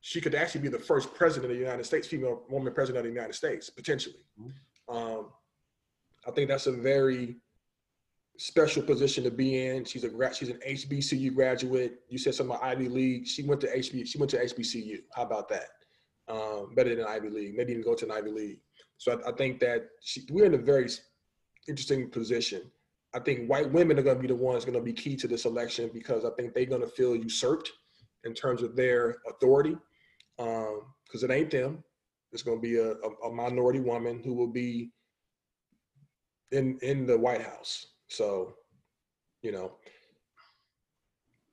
She could actually be the first president of the United States, female woman president of the United States, potentially. Um, I think that's a very special position to be in. She's a she's an HBCU graduate. You said something about Ivy League. She went to HB. She went to HBCU. How about that? Um, better than Ivy League. Maybe even go to an Ivy League. So I, I think that she, we're in a very interesting position. I think white women are going to be the ones going to be key to this election because I think they're going to feel usurped in terms of their authority. Um, because it ain't them. It's going to be a, a, a minority woman who will be in in the White House. So, you know,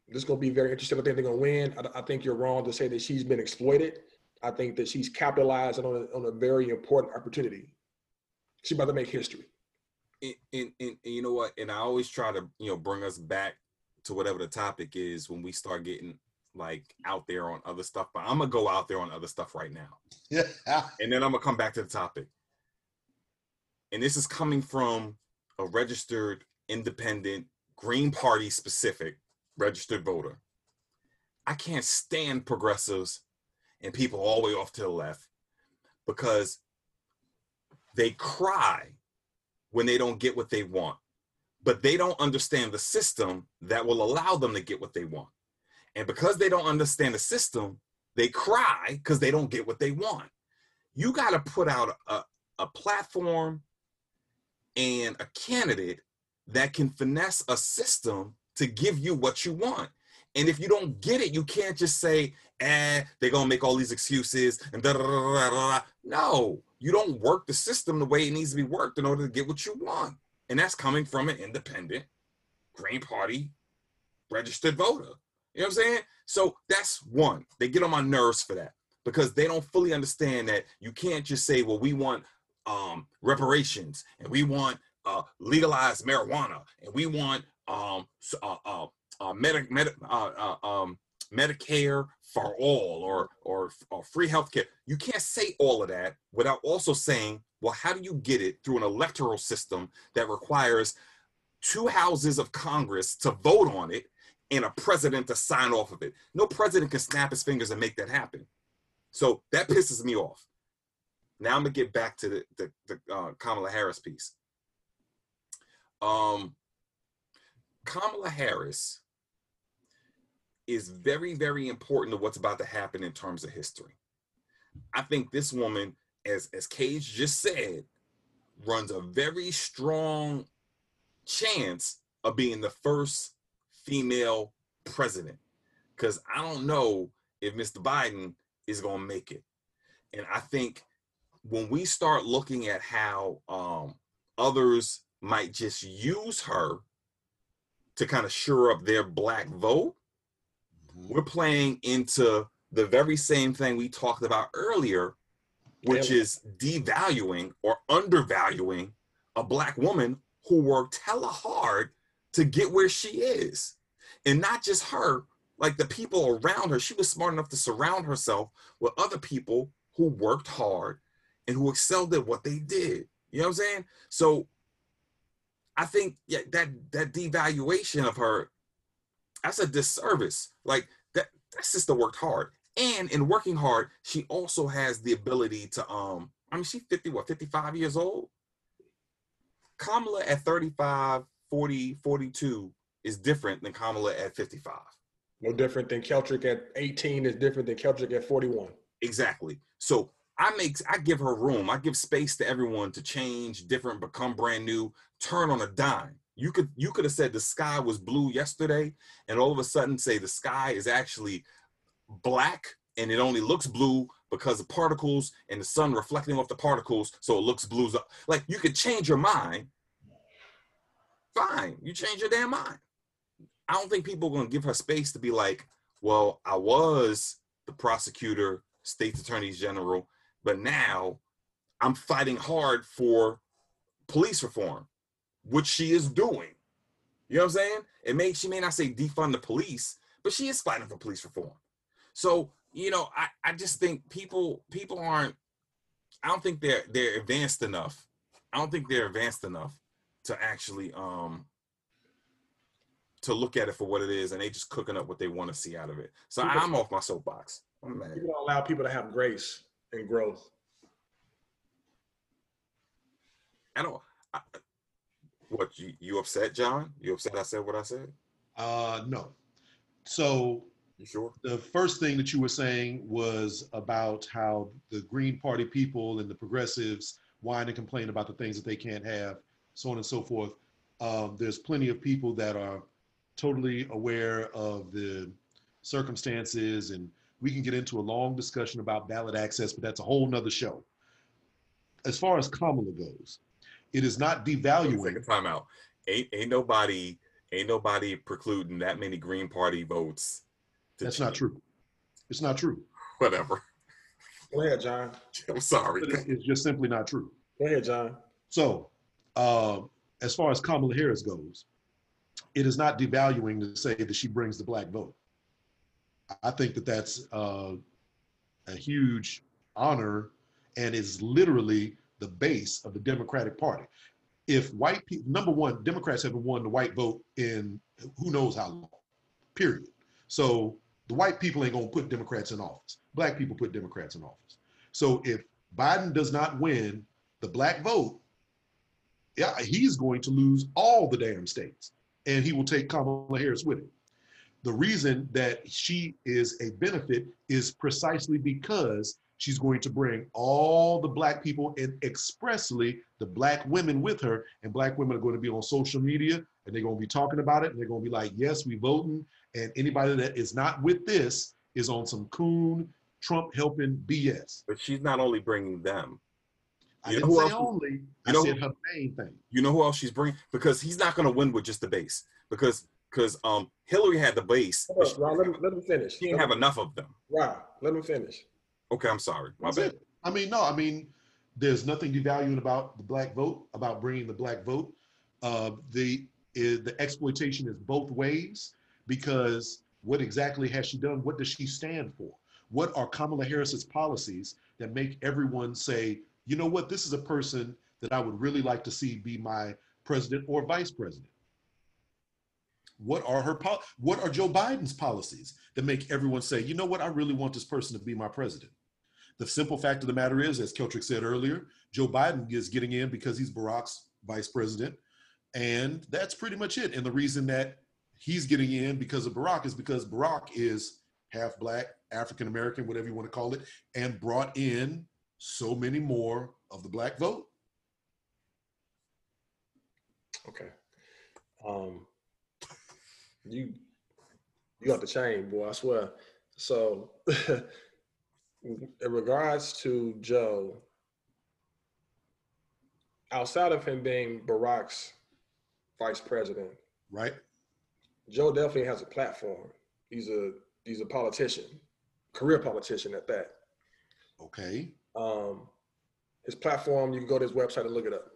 this is going to be very interesting. I think they're going to win. I, I think you're wrong to say that she's been exploited. I think that she's capitalizing on a, on a very important opportunity. She's about to make history. and, and, and, and you know what? And I always try to, you know, bring us back to whatever the topic is when we start getting like out there on other stuff. But I'm gonna go out there on other stuff right now, Yeah. and then I'm gonna come back to the topic. And this is coming from a registered, independent, Green Party specific registered voter. I can't stand progressives and people all the way off to the left because they cry when they don't get what they want, but they don't understand the system that will allow them to get what they want. And because they don't understand the system, they cry because they don't get what they want. You got to put out a, a platform and a candidate that can finesse a system to give you what you want. And if you don't get it, you can't just say, eh, they're gonna make all these excuses and da da da da. No, you don't work the system the way it needs to be worked in order to get what you want. And that's coming from an independent Green Party registered voter. You know what I'm saying? So that's one. They get on my nerves for that because they don't fully understand that you can't just say, well, we want um, reparations and we want uh, legalized marijuana and we want um, uh, uh, uh, Medi- Medi- uh, uh, um, Medicare for all or, or or free healthcare. You can't say all of that without also saying, well, how do you get it through an electoral system that requires two houses of Congress to vote on it and a president to sign off of it? No president can snap his fingers and make that happen. So that pisses me off. Now I'm gonna get back to the the, the uh, Kamala Harris piece. Um, Kamala Harris is very, very important to what's about to happen in terms of history. I think this woman, as as Cage just said, runs a very strong chance of being the first female president. Because I don't know if Mr. Biden is going to make it. And I think when we start looking at how um, others might just use her to kind of shore up their black vote, we're playing into the very same thing we talked about earlier, which Yeah. is devaluing or undervaluing a black woman who worked hella hard to get where she is. And not just her, like the people around her. She was smart enough to surround herself with other people who worked hard and who excelled at what they did. You know what I'm saying? So I think yeah, that that devaluation of her, that's a disservice. Like that that sister worked hard. And in working hard, she also has the ability to um, I mean, she's 50, what, 55 years old? Kamala at 35, 40, 42 is different than Kamala at 55. No different than Keltrick at 18 is different than Keltrick at 41. Exactly. So I make I give her room. I give space to everyone to change, different, become brand new, turn on a dime. You could you could have said the sky was blue yesterday, and all of a sudden say the sky is actually black and it only looks blue because of particles and the sun reflecting off the particles, so it looks blues up. Like you could change your mind. Fine, you change your damn mind. I don't think people are gonna give her space to be like, well, I was the prosecutor, state's attorneys general, but now I'm fighting hard for police reform, which she is doing. You know what I'm saying? It may she may not say defund the police, but she is fighting for police reform. So, you know, I, I just think people people aren't I don't think they're they're advanced enough. I don't think they're advanced enough to actually um to look at it for what it is and they just cooking up what they want to see out of it. So People- I'm off my soapbox. I'm mad. You don't allow people to have grace and growth. I don't. I, what you you upset, John? You upset? I said what I said. Uh, no. So You sure? the first thing that you were saying was about how the Green Party people and the progressives whine and complain about the things that they can't have, so on and so forth. Um, there's plenty of people that are totally aware of the circumstances, and we can get into a long discussion about ballot access, but that's a whole nother show. As far as Kamala goes, it is not Take a devaluing. time out. Ain't ain't nobody ain't nobody precluding that many Green Party votes. to That's not true. It's not true. Whatever. Go ahead, John. I'm sorry. It's it's just simply not true. Go ahead, John. So, uh, as far as Kamala Harris goes, it is not devaluing to say that she brings the black vote. I think that that's uh, a huge honor and is literally the base of the Democratic Party. If white people, number one, Democrats haven't won the white vote in who knows how long, period. So the white people ain't gonna put Democrats in office. Black people put Democrats in office. So if Biden does not win the black vote, yeah, he's going to lose all the damn states, and he will take Kamala Harris with him. The reason that she is a benefit is precisely because she's going to bring all the black people and expressly the black women with her, and black women are going to be on social media and they're going to be talking about it, and they're going to be like, "Yes, we voting," and anybody that is not with this is on some coon Trump helping BS. But she's not only bringing them. I You know didn't who say else- only. you I know said who- her main thing. You know who else she's bringing? Because he's not going to win with just the base. Because because um Hillary had the base, but Hold she, Ron, let, him, let him finish. she didn't have enough of them. Ron, let him finish. Okay, I'm sorry. My That's bad. it. I mean, no, I mean, there's nothing devaluing about the black vote, about bringing the black vote. Uh, the is, the exploitation is both ways because what exactly has she done? What does she stand for? What are Kamala Harris's policies that make everyone say, you know what, this is a person that I would really like to see be my president or vice president? What are her pol- what are Joe Biden's policies that make everyone say, you know what, I really want this person to be my president? The simple fact of the matter is, as Keltrick said earlier, Joe Biden is getting in because he's Barack's vice president. And that's pretty much it. And the reason that he's getting in because of Barack is because Barack is half black, African American, whatever you want to call it, and brought in so many more of the black vote. Okay. Um, you you got the chain, boy. I swear. So, in regards to Joe, outside of him being Barack's vice president, Right? Joe definitely has a platform. He's a he's a politician, career politician at that. Okay. Um, his platform, you can go to his website and look it up.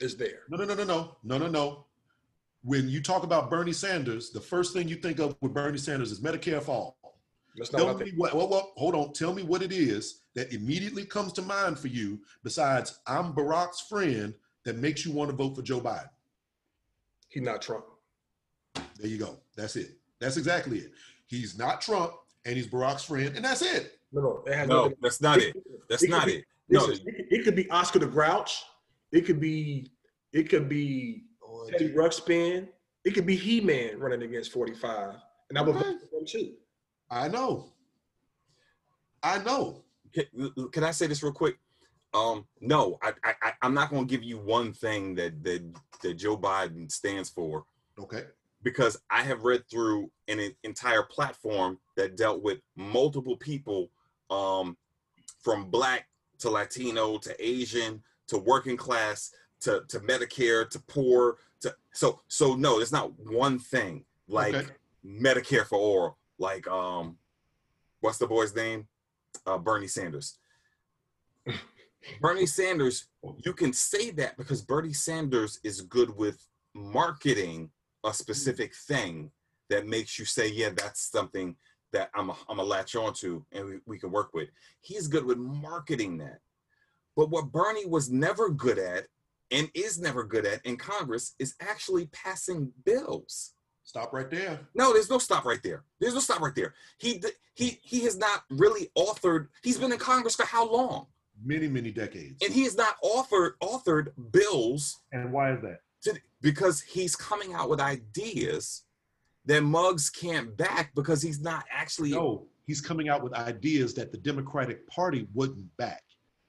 It's there. No, no, no, no, no, no, no, no. When you talk about Bernie Sanders, the first thing you think of with Bernie Sanders is Medicare for all. That's not Tell what me what, well, well, hold on. Tell me what it is that immediately comes to mind for you besides I'm Barack's friend that makes you want to vote for Joe Biden. He's not Trump. There you go. That's it. That's exactly it. He's not Trump and he's Barack's friend, and that's it. No, no, it has No, that's not it. That's It not be- it. No, Listen, it, could- be Oscar the Grouch. It could be it could be uh, Teddy Ruxpin. It could be He Man running against 45. And I would Okay. vote for him too. I know. I know. can, I say this real quick? Um, no, I, I, I'm not going to give you one thing that that that Joe Biden stands for Okay. because I have read through an en- entire platform that dealt with multiple people, um, from black to Latino to Asian to working class to to Medicare to poor to so so no, it's not one thing like Okay. Medicare for all, like um, what's the boy's name? Uh, Bernie Sanders. Bernie Sanders, you can say that because Bernie Sanders is good with marketing a specific thing that makes you say, yeah, that's something that I'm a, I'm a latch onto and we, we can work with. He's good with marketing that. But what Bernie was never good at and is never good at in Congress is actually passing bills. Stop right there. No, there's no stop right there. There's no stop right there. He he he has not really authored. He's been in Congress for how long? Many, many decades. And he has not offered authored bills And why is that? to, because he's coming out with ideas that Muggs can't back because he's not actually. no, he's coming out with ideas that the Democratic Party wouldn't back.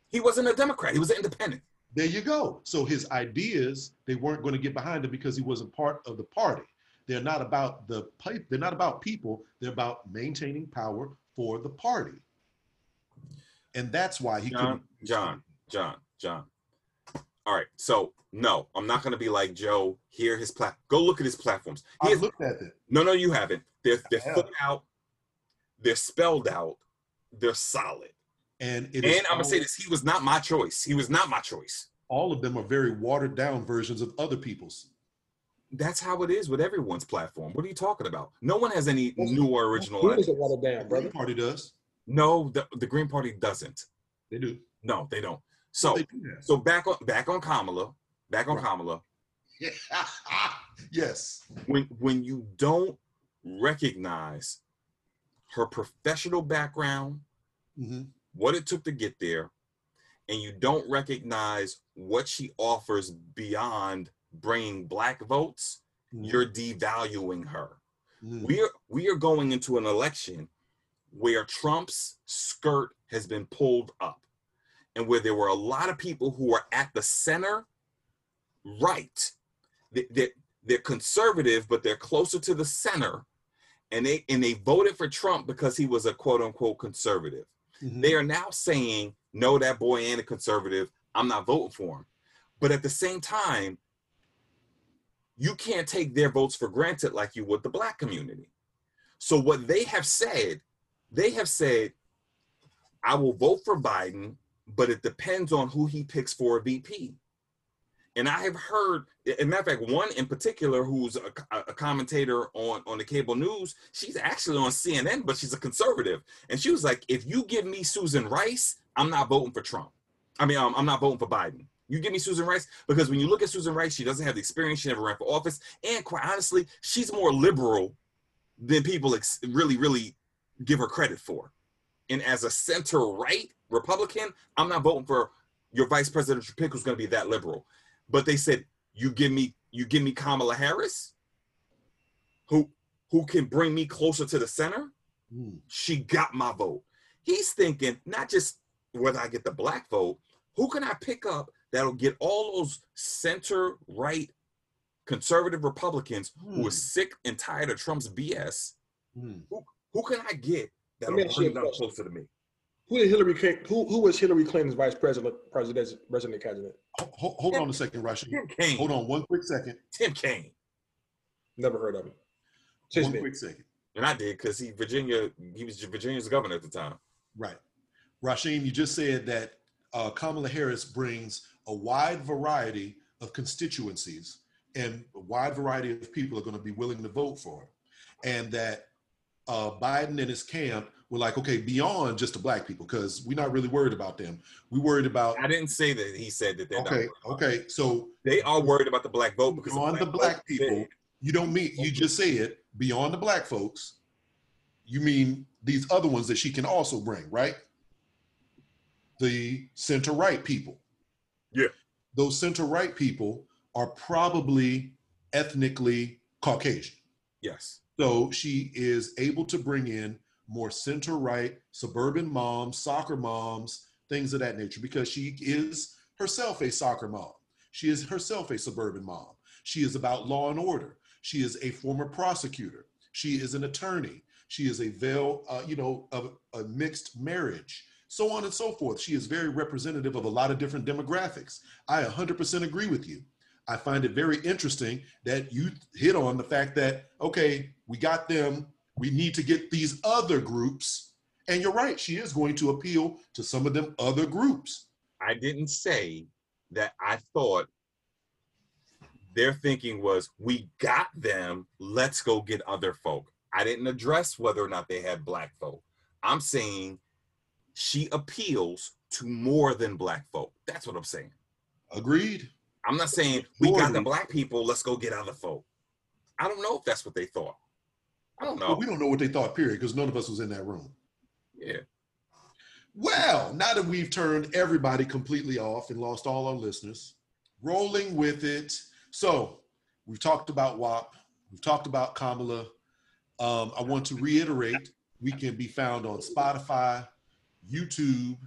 He wasn't a Democrat. He was an independent. There you go. So his ideas, they weren't going to get behind him because he wasn't part of the party. They're not about the pipe. They're not about people. They're about maintaining power for the party. And that's why he John, couldn't. John, John, John. All right. So no, I'm not going to be like Joe. Hear his plat. Go look at his platforms. He I has- looked at it. No, no, you haven't. They're they're put out. They're spelled out. They're solid. And it is And I'm gonna say this: he was not my choice. He was not my choice. all of them are very watered down versions of other people's. That's how it is with everyone's platform. What are you talking about? No one has any new or original. Who ideas. is it watered The Green? Party does. No, the, the Green Party doesn't. They do. No, they don't. So, they do so back on back on Kamala, back on Right. Kamala. yes. When when you don't recognize her professional background, hmm what it took to get there, and you don't recognize what she offers beyond bringing black votes, you're devaluing her. Mhm. We are we are going into an election where Trump's skirt has been pulled up, and where there were a lot of people who are at the center right. They- They're, they're conservative, but they're closer to the center, and they and they voted for Trump because he was a quote unquote conservative. Mhm. They are now saying, no, that boy ain't a conservative. I'm not voting for him. But at the same time, you can't take their votes for granted like you would the black community. So what they have said, they have said, I will vote for Biden, but it depends on who he picks for a VP. And I have heard, as a matter of fact, one in particular who's a, a commentator on, on the cable news, she's actually on CNN, but she's a conservative. And she was like, if you give me Susan Rice, I'm not voting for Trump. I mean, um, I'm not voting for Biden. You give me Susan Rice because when you look at Susan Rice, she doesn't have the experience. She never ran for office, and quite honestly, she's more liberal than people ex- really, really give her credit for. And as a center right Republican, I'm not voting for your vice presidential pick who's going to be that liberal. But they said you give me you give me Kamala Harris, who who can bring me closer to the center. Mm. She got my vote. He's thinking not just whether I get the black vote, who can I pick up that'll get all those center right conservative Republicans who are Hmm. sick and tired of Trump's BS? Mm. Who can I get that'll Let me ask you bring a them question. closer to me? Who did Hillary Clinton, who, who was Hillary Clinton's vice president, president, president candidate? Ho- ho- hold on a second, Rashid. Tim Kaine. Hold on one quick second. Tim Kaine. Never heard of him. Since One then. quick second. And I did because he Virginia, he was Virginia's governor at the time. Right. Rasheen, you just said that uh, Kamala Harris brings a wide variety of constituencies and a wide variety of people are going to be willing to vote for him. And that uh, Biden and his camp were like, okay, beyond just the black people, because we're not really worried about them. We worried about I didn't say that he said that they're okay, okay. So They are worried about the black vote because beyond the black vote people, said- you don't mean you just say it beyond the black folks. You mean these other ones that she can also bring, right? The center right people. Yeah. Those center right people are probably ethnically Caucasian. Yes. So she is able to bring in more center right, suburban moms, soccer moms, things of that nature, because she is herself a soccer mom. She is herself a suburban mom. She is about law and order. She is a former prosecutor. She is an attorney. She is a veil, uh, you know, of a mixed marriage, so on and so forth. She is very representative of a lot of different demographics. I 100% agree with you. I find it very interesting that you hit on the fact that, okay, we got them, we need to get these other groups. And you're right, she is going to appeal to some of them other groups. I didn't say that I thought their thinking was we got them, let's go get other folk. I didn't address whether or not they had black folk. I'm saying she appeals to more than black folk. That's what I'm saying. Agreed. I'm not saying we got the black people, let's go get other folk. I don't know if that's what they thought. I don't know. But we don't know what they thought, period, because none of us was in that room. Yeah. Well, now that we've turned everybody completely off and lost all our listeners, rolling with it. So we've talked about WAP, we've talked about Kamala. Um, I want to reiterate we can be found on Spotify, YouTube,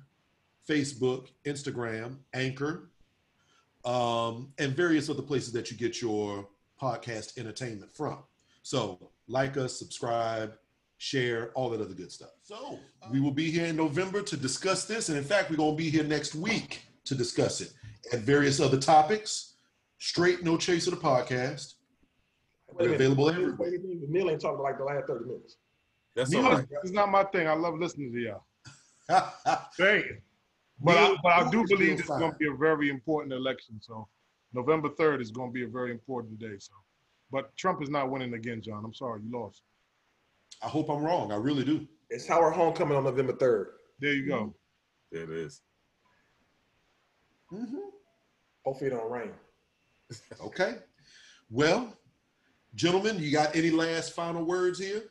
Facebook, Instagram, Anchor, um, and various other places that you get your podcast entertainment from. So like us, subscribe, share, all that other good stuff. So we will be here in November to discuss this. And in fact, we're going to be here next week to discuss it and various other topics. Straight No Chaser, the podcast. Wait a minute. available Wait, everywhere. wait. Neil ain't talking like the last 30 minutes. That's Neil all. It's not my thing. I love listening to y'all. Dang. But I, but I do believe real it's going to be a very important election. So November 3rd is going to be a very important day. So, but Trump is not winning again, John. I'm sorry, you lost. I hope I'm wrong. I really do. It's Howard Homecoming on November 3rd. There you go. There it is. Mm-hmm. Hopefully it don't rain. Okay. Well, gentlemen, you got any last final words here?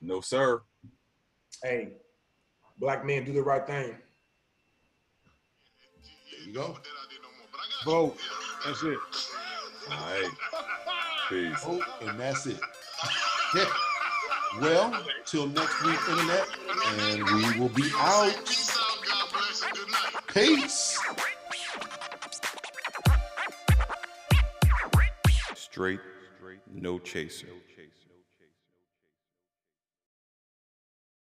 No, sir. Hey, black men do the right thing. There you go. Put that out there no more. But I got Vote. That's it. All right. Peace. Oh, and that's it. well, till next week, Internet, and we will be out. Peace out. God bless and good night. Peace. Straight, no chaser.